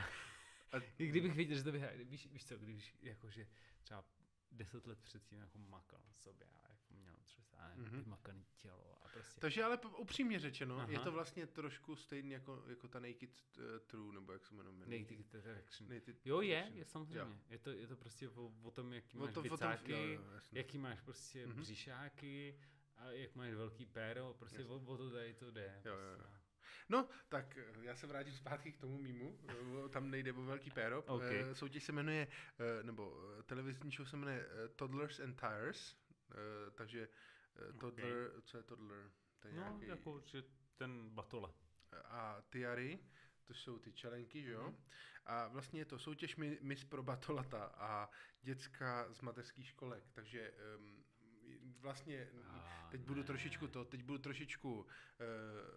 Speaker 1: A-
Speaker 2: I kdybych věděl, že to vyhrál, víš, víš co, když jakože třeba 10 let předtím jako makal na sobě a jako měl třeba
Speaker 1: Mhm.
Speaker 2: vymakaný tělo a prostě
Speaker 1: Takže ale upřímně řečeno, je
Speaker 2: Aha.
Speaker 1: to vlastně trošku stejný jako, jako ta Naked uh, True, nebo jak se jmenuje.
Speaker 2: Naked Attraction.
Speaker 1: Naked
Speaker 2: Jo, je, je samozřejmě. Je to, je to prostě o, o tom, jaký
Speaker 1: O
Speaker 2: máš
Speaker 1: to- o tom-
Speaker 2: bicáky,
Speaker 1: jo, jo,
Speaker 2: jaký máš prostě
Speaker 1: Mhm.
Speaker 2: břišáky a jak máš velký péro, prostě o, o to tady to jde.
Speaker 1: Jo, jo,
Speaker 2: prostě.
Speaker 1: jo. No, tak eh, já se vrátím zpátky k tomu mýmu. Eh, Tam nejde o velký péro. Eh, Soutěž se jmenuje, nebo televizní show se jmenuje Toddlers and Tires. Takže toddler, co je toddler? To je
Speaker 2: No,
Speaker 1: nějaký,
Speaker 2: jako, že ten batole.
Speaker 1: a Tiary, to jsou ty čelenky, že jo?
Speaker 2: Mhm.
Speaker 1: A vlastně je to soutěž Mi- Miss pro Batolata a děcka z mateřských školek, takže um, vlastně
Speaker 2: A
Speaker 1: teď budu
Speaker 2: ne.
Speaker 1: trošičku to, teď budu trošičku uh,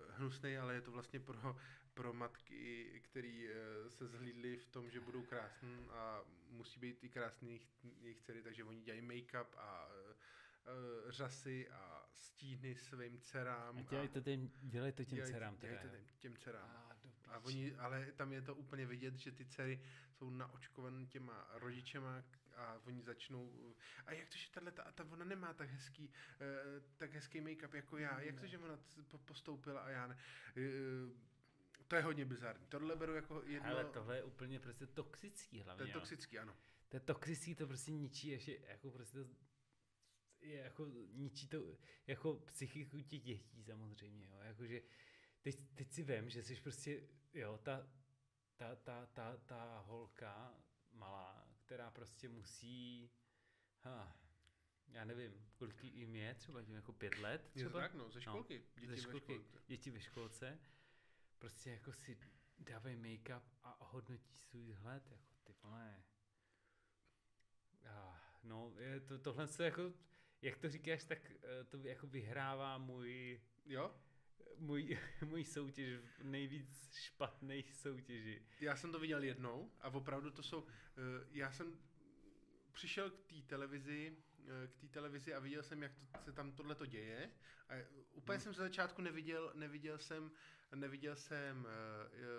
Speaker 1: hnusnej, ale je to vlastně pro, pro matky, který uh, se zhlídli v tom, že budou krásný a musí být i krásný jejich, jejich dcery, takže oni dělají make-up a uh, řasy a stíny svým dcerám.
Speaker 2: A dělej to, těm, dělej to těm
Speaker 1: dělají-
Speaker 2: dcerám teda.
Speaker 1: dělají to
Speaker 2: jo.
Speaker 1: těm, těm dcerám.
Speaker 2: A,
Speaker 1: A oni, ale tam je to úplně vidět, že ty dcery jsou naočkované těma rodičema a oni začnou, a jak to, že tahle, ta, ta ona nemá tak hezký, eh, tak hezký make-up jako já, jak to, že ona postoupila a já ne. Eh, to je hodně bizarní. Tohle beru jako jedno,
Speaker 2: Ale tohle je úplně prostě toxický
Speaker 1: to
Speaker 2: hlavně.
Speaker 1: je
Speaker 2: jo.
Speaker 1: toxický, ano.
Speaker 2: To je toxický, to prostě ničí ještě, jako prostě to, je jako ničí to jako psychiku těch dětí samozřejmě, jo, jakože teď, teď si vím, že jsi prostě, jo, ta, ta, ta, ta, ta holka malá, která prostě musí, ha, já nevím, kolik jim je, třeba tím jako pět let, třeba.
Speaker 1: Je to tak, no, ze školky.
Speaker 2: No, děti ze školky, ve školce. Děti ve školce, prostě jako si dávají make-up a hodnotí svůj vzhled, jako ty vole. Ah, no, je to, tohle se jako, jak to říkáš, tak eh, to jako vyhrává můj...
Speaker 1: Jo?
Speaker 2: Můj, můj soutěž v nejvíc špatné soutěži.
Speaker 1: Já jsem to viděl jednou a opravdu to jsou, eh, já jsem přišel k té televizi, eh, k té televizi a viděl jsem, jak to, se tam tohle to děje. A úplně hmm. jsem ze začátku neviděl, neviděl jsem, neviděl jsem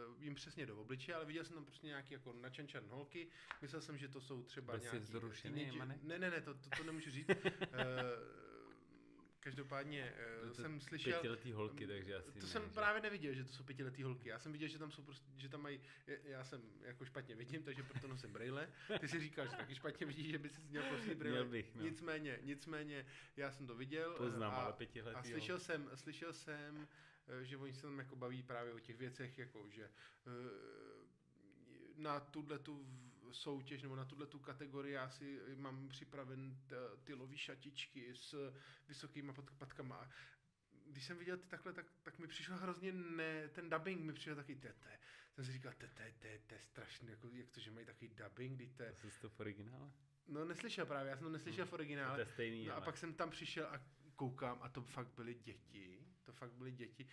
Speaker 1: uh, jim přesně do obličeje, ale viděl jsem tam prostě nějaký jako načančan holky. Myslel jsem, že to jsou třeba
Speaker 2: Byl
Speaker 1: nějaký...
Speaker 2: Zrušený,
Speaker 1: ne, ne, ne, to, to, to nemůžu říct. uh, Každopádně uh, jsem slyšel...
Speaker 2: Pětiletý holky, takže asi
Speaker 1: To
Speaker 2: ne,
Speaker 1: jsem
Speaker 2: že?
Speaker 1: právě neviděl, že to jsou pětiletý holky. Já jsem viděl, že tam jsou prostě, že tam mají, já jsem jako špatně vidím, takže proto nosím brýle. Ty si říkal, že taky špatně vidíš, že by si měl prostě brýle.
Speaker 2: Měl bych, no.
Speaker 1: Nicméně, nicméně, já jsem to viděl.
Speaker 2: Poznám,
Speaker 1: a,
Speaker 2: ale pětiletý,
Speaker 1: A slyšel jsem, slyšel jsem, eh, že oni se tam jako baví právě o těch věcech, jako že eh, na tuhle tu soutěž nebo na tuhle tu kategorii já si mám připraven ty lový šatičky s vysokýma patkama. Když jsem viděl ty takhle, tak, tak mi přišel hrozně ne, ten dubbing mi přišel taky tete. Jsem si říkal, tete, tete, to je strašný, jako, jak to, že mají takový dubbing, kdy te...
Speaker 2: To jsi to v originále?
Speaker 1: No neslyšel právě, já jsem to neslyšel hmm. v originále.
Speaker 2: To je stejný,
Speaker 1: no
Speaker 2: ale...
Speaker 1: a pak jsem tam přišel a koukám a to fakt byly děti. To fakt byly děti.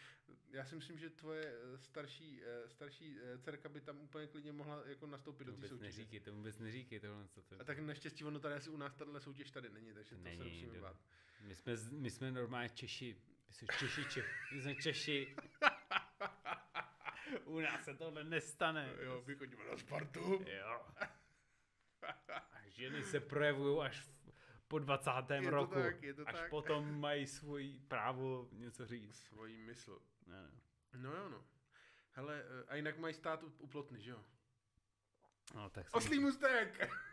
Speaker 1: Já si myslím, že tvoje starší, starší dcerka by tam úplně klidně mohla jako nastoupit
Speaker 2: to
Speaker 1: do té soutěže.
Speaker 2: Neříkej, to vůbec neříkej tohle. Co to...
Speaker 1: A tak naštěstí ono tady asi u nás tahle soutěž tady není, takže to
Speaker 2: není,
Speaker 1: se musíme bát.
Speaker 2: My jsme, my jsme normálně Češi. My jsme Češi, Češi. My jsme Češi. u nás se tohle nestane.
Speaker 1: Jo, my chodíme na Spartu.
Speaker 2: Jo. A ženy se projevují až v po 20.
Speaker 1: je to
Speaker 2: roku.
Speaker 1: Tak, je to
Speaker 2: až
Speaker 1: tak.
Speaker 2: potom mají svůj právo něco říct.
Speaker 1: Svojí mysl.
Speaker 2: No, no.
Speaker 1: no jo, no. Hele, a jinak mají stát u plotny, že jo?
Speaker 2: No, tak
Speaker 1: Oslý mustek!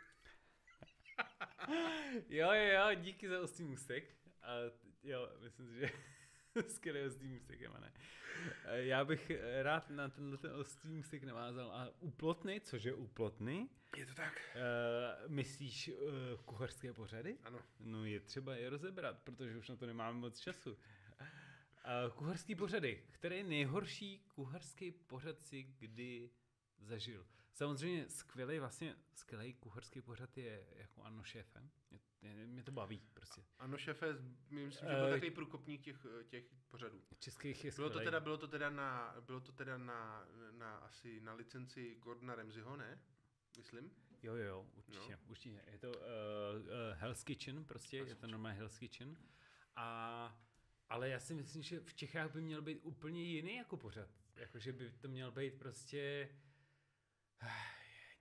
Speaker 2: jo, jo, jo, díky za oslý mustek. A jo, myslím si, že skvělý oslý mustek, ne. Já bych rád na tenhle ten oslý mustek navázal. A u plotny, což je u plotny,
Speaker 1: je to tak.
Speaker 2: Uh, myslíš uh, kuchařské pořady?
Speaker 1: Ano.
Speaker 2: No je třeba je rozebrat, protože už na to nemáme moc času. Uh, kuchařský pořady. Který je nejhorší kuchařský pořad si kdy zažil? Samozřejmě skvělý, vlastně skvělý kuchařský pořad je jako Ano šéfe. Mě, mě to baví prostě.
Speaker 1: Ano šéfe, myslím, že byl uh, takový průkopník těch, těch pořadů.
Speaker 2: Českých je
Speaker 1: bylo to teda, bylo to teda na, bylo to teda na, na asi na licenci Gordona Ramseyho, ne? myslím.
Speaker 2: Jo, jo, určitě, no. určitě. Je to uh, uh, Hell's Kitchen, prostě, Hell's je to normálně Hell's Kitchen. A, ale já si myslím, že v Čechách by měl být úplně jiný jako pořad. Jakože by to měl být prostě uh,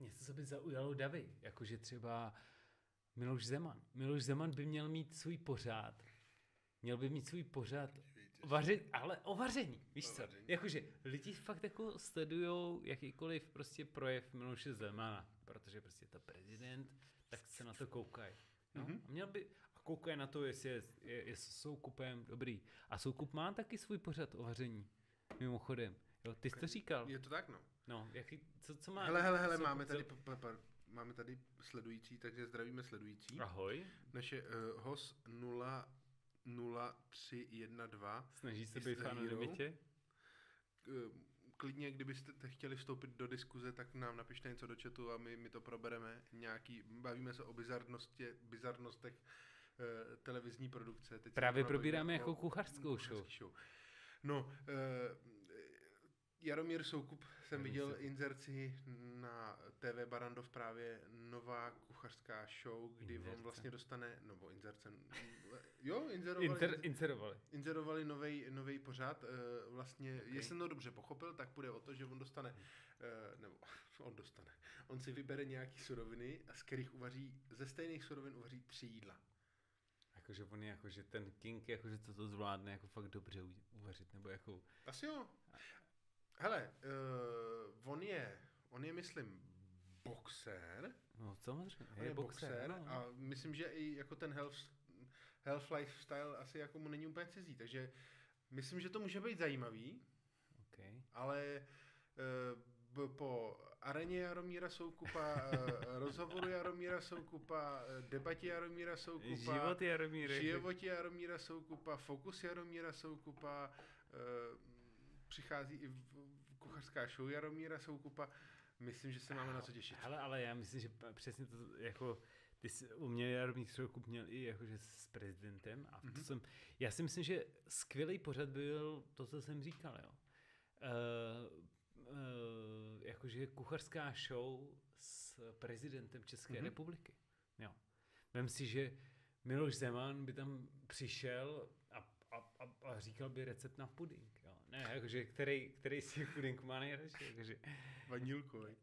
Speaker 2: něco, co by zaujalo davy. Jakože třeba Miloš Zeman. Miloš Zeman by měl mít svůj pořád. Měl by mít svůj pořád Vaři, ale o vaření, víš co? Jakože lidi fakt jako sledujou jakýkoliv prostě projev Miloše Zemana, protože prostě to prezident, tak se na to koukají. No? Mm-hmm. A měl by, a koukají na to, jestli je, je, je soukupem dobrý. A soukup má taky svůj pořad o vaření, mimochodem. Jo, ty jsi to říkal.
Speaker 1: Je to tak, no.
Speaker 2: No, jaký, co, co má?
Speaker 1: Hele, hele, hele, máme tady, máme tady sledující, takže zdravíme sledující.
Speaker 2: Ahoj.
Speaker 1: Naše uh, host 0 0312.
Speaker 2: Snaží se být v anonymitě?
Speaker 1: Klidně, kdybyste chtěli vstoupit do diskuze, tak nám napište něco do chatu a my, my to probereme. Nějaký, bavíme se o bizarnosti, bizarnostech uh, televizní produkce.
Speaker 2: Teď Právě probíráme jako kuchařskou show. show.
Speaker 1: No, uh, Jaromír Soukup jsem viděl inzerci na TV Barandov právě nová kuchařská show, kdy Inzerce. on vlastně dostane, nebo inzerce, jo, inzerovali,
Speaker 2: Inter, inzerovali.
Speaker 1: inzerovali novej, novej pořád, uh, vlastně, okay. jestli jsem to dobře pochopil, tak bude o to, že on dostane, uh, nebo on dostane, on si vybere nějaký suroviny, a z kterých uvaří, ze stejných surovin uvaří tři jídla.
Speaker 2: Jakože on je jakože ten king, jakože to, to zvládne jako fakt dobře uvařit, nebo jako...
Speaker 1: Asi jo. Hele, uh, on je, on je, myslím, boxer.
Speaker 2: No, samozřejmě.
Speaker 1: On je, je boxer, boxer no. a myslím, že i jako ten Hell's, Half-Life style asi jako mu není úplně cizí, takže myslím, že to může být zajímavý,
Speaker 2: Okay.
Speaker 1: ale uh, po areně Jaromíra Soukupa, uh, rozhovoru Jaromíra Soukupa, debatě Jaromíra Soukupa,
Speaker 2: Život Jaromíre.
Speaker 1: životě Jaromíra Soukupa, fokus Jaromíra Soukupa, uh, přichází i v, kuchařská show Jaromíra Soukupa. Myslím, že se máme na co těšit.
Speaker 2: Hele, ale já myslím, že přesně to jako ty jsi u mě Jaromír Soukup měl i jakože s prezidentem a to
Speaker 1: Mhm.
Speaker 2: jsem, já si myslím, že skvělý pořad byl to, co jsem říkal, jo. Uh, uh, jakože kuchařská show s prezidentem České
Speaker 1: Mhm.
Speaker 2: republiky. Jo. Vem si, že Miloš Zeman by tam přišel a, a, a, a říkal by recept na puding. Ne, jakože který, který z těch pudingů má nejradši. Jakože,
Speaker 1: Vanilkový.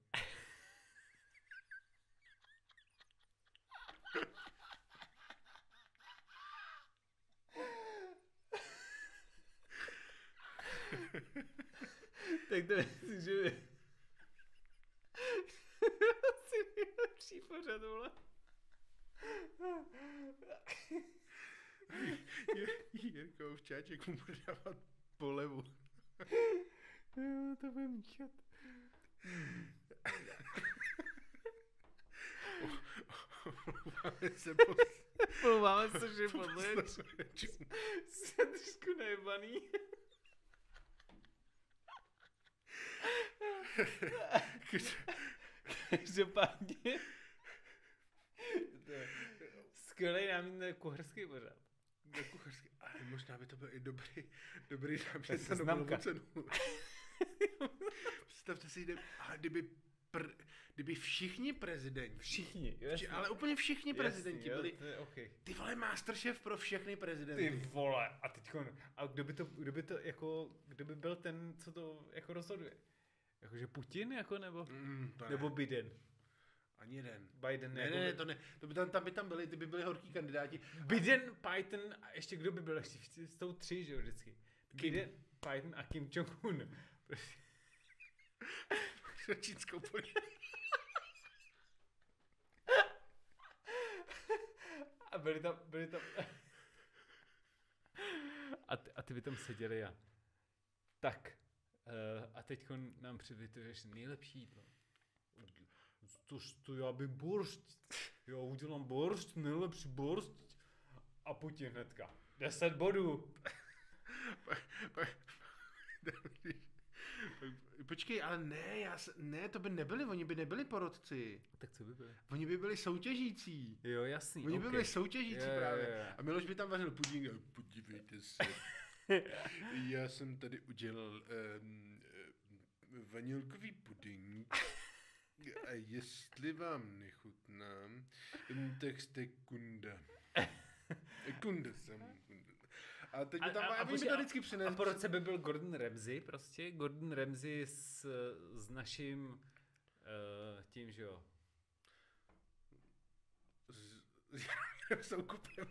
Speaker 2: tak to myslím, že by... asi nejlepší pořad, vole.
Speaker 1: Jirko Ovčáček mu bude dávat polevu.
Speaker 2: Jo, to bude míchat.
Speaker 1: Omlouváme se po
Speaker 2: Pomlouváme se, že podle jsem trošku nejebaný. Každopádně. Skvělý námět na kuchařský pořad.
Speaker 1: Na kuchařský, ale možná by to byl i dobrý, dobrý námět na. Nobelovu cenu. Představte si, jde, ale kdyby, pr, kdyby všichni prezidenti,
Speaker 2: Všichni,
Speaker 1: vši,
Speaker 2: jasně.
Speaker 1: ale úplně všichni prezidenti
Speaker 2: Jasný,
Speaker 1: byli,
Speaker 2: to je okay.
Speaker 1: ty vole, Masterchef pro všechny prezidenty.
Speaker 2: Ty vole, a teď a kdo by to, kdo by to jako, kdo by byl ten, co to jako rozhoduje? Jakože Putin, jako, nebo,
Speaker 1: Mm, ne.
Speaker 2: nebo Biden?
Speaker 1: Ani jeden.
Speaker 2: Biden,
Speaker 1: Ne,
Speaker 2: jako
Speaker 1: ne, ne, to ne. To by tam, tam by tam byli, ty by byli horký kandidáti.
Speaker 2: Biden, Python a ještě kdo by byl, ještě jsou tři, že jo, vždycky.
Speaker 1: Kim.
Speaker 2: Biden, Python a Kim Jong-un.
Speaker 1: Pro čínskou politiku.
Speaker 2: A byli tam, byli tam. A ty, a ty by tam seděli a tak. Uh, a teď nám přivětuješ nejlepší jídlo. To, to já bych boršť. Já udělám boršť, nejlepší boršť. A Putin hnedka. 10 bodů.
Speaker 1: Počkej, ale ne, já se, ne, to by nebyli, oni by nebyli porodci.
Speaker 2: Tak co by byly?
Speaker 1: Oni by byli soutěžící.
Speaker 2: Jo, jasný.
Speaker 1: Oni by
Speaker 2: okay.
Speaker 1: byli soutěžící
Speaker 2: jo,
Speaker 1: právě.
Speaker 2: jo.
Speaker 1: A Miloš by tam vařil pudík podívejte se. Já jsem tady udělal um, vanilkový puding. A jestli vám nechutná, tak jste kunda. Kunda jsem. A teď by tam, a, a,
Speaker 2: počkej,
Speaker 1: to vždycky
Speaker 2: A po roce by byl Gordon Ramsay prostě. Gordon Ramsay s, s naším uh, tím, že jo.
Speaker 1: S, s Jaromírem Soukupem.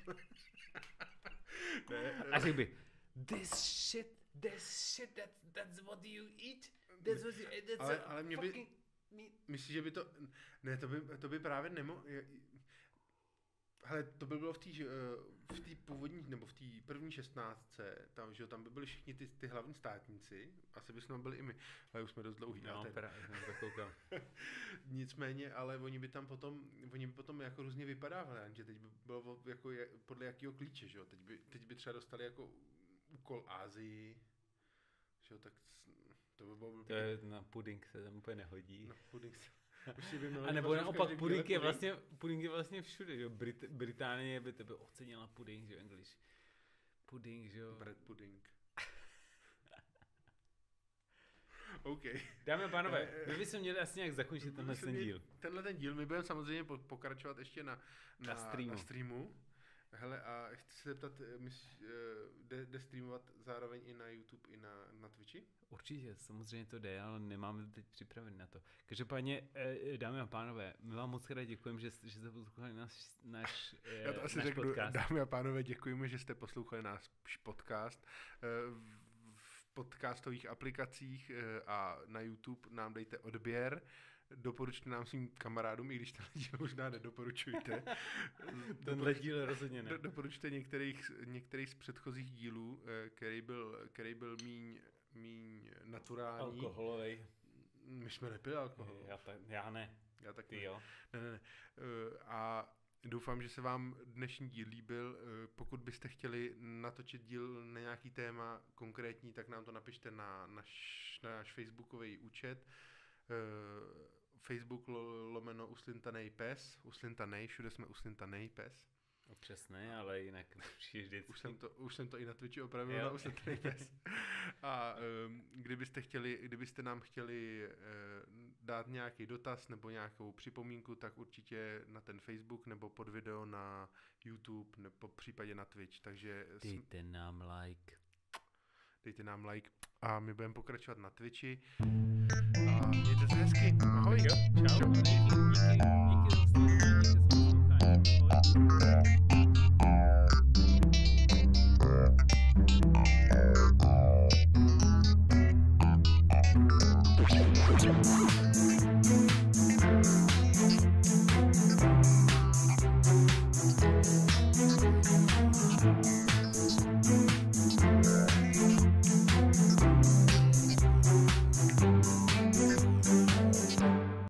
Speaker 1: ne,
Speaker 2: A řekl by, this shit, this shit, that's, that's what you eat. That's what you eat, that's
Speaker 1: Ale-
Speaker 2: a
Speaker 1: ale mě by-
Speaker 2: meat.
Speaker 1: Myslíš, že by to... Ne, to by, to by právě nemo... je- Hele, to by bylo v té v té původní, nebo v té první šestnáctce, tam, že jo, tam by byli všichni ty, ty hlavní státníci, asi bychom byli i my, ale už jsme dost dlouhý.
Speaker 2: No, právě.
Speaker 1: Nicméně, ale oni by tam potom, oni by potom jako různě vypadávali, že teď by bylo jako je, podle jakého klíče, že jo, teď by, teď by třeba dostali jako úkol Ázii, že jo, tak to by bylo
Speaker 2: To je na puding se tam úplně nehodí.
Speaker 1: No, puding se.
Speaker 2: A nebo naopak puding je vlastně, puding je vlastně všude, že jo. Brit, Británie by tebe ocenila puding, že jo, English. Puding, že jo.
Speaker 1: Bread pudding. OK.
Speaker 2: Dámy a pánové,
Speaker 1: Eh, eh,
Speaker 2: my bychom měli asi nějak zakončit tenhle ten díl.
Speaker 1: Tenhle ten díl, my budeme samozřejmě po- pokračovat ještě na, na,
Speaker 2: Na streamu.
Speaker 1: Na streamu. Hele, a chci se zeptat, eh, myslíš, eh, jde, jde streamovat zároveň i na YouTube, i na, na Twitchi?
Speaker 2: Určitě, samozřejmě to jde, ale nemáme teď připravený na to. Každopádně, eh, dámy a pánové, my vám moc krát děkujeme, že, že jste poslouchali náš, náš,
Speaker 1: Já to asi
Speaker 2: náš
Speaker 1: řeknu,
Speaker 2: podcast.
Speaker 1: dámy a pánové, děkujeme, že jste poslouchali náš podcast. V podcastových aplikacích a na YouTube nám dejte odběr, doporučte nám svým kamarádům, i když ten díl možná nedoporučujte.
Speaker 2: Tenhle díl rozhodně ne.
Speaker 1: Do, doporučte některých, některých z předchozích dílů, eh, který byl, který byl míň, míň naturální.
Speaker 2: Alkoholový.
Speaker 1: My jsme nepili alkohol.
Speaker 2: Já, ta, já ne.
Speaker 1: Já tak
Speaker 2: Ty
Speaker 1: ne.
Speaker 2: jo.
Speaker 1: Ne, ne, ne. Eh, A doufám, že se vám dnešní díl líbil. Eh, Pokud byste chtěli natočit díl na nějaký téma konkrétní, tak nám to napište na naš, na náš facebookový účet. Eh, Facebook lo- lomeno uslintanej pes, uslintanej, všude jsme uslintanej pes.
Speaker 2: Občas ne, ale jinak vždycky.
Speaker 1: Už jsem to, už jsem to i na Twitchi opravil
Speaker 2: Jo.
Speaker 1: na uslintanej pes. A um, kdybyste, chtěli, kdybyste nám chtěli uh, dát nějaký dotaz nebo nějakou připomínku, tak určitě na ten Facebook nebo pod video na YouTube nebo případě na Twitch. Takže
Speaker 2: Dejte nám like.
Speaker 1: dejte nám like a my budeme pokračovat na Twitchi. A es que,
Speaker 2: oh, there you go. Ciao.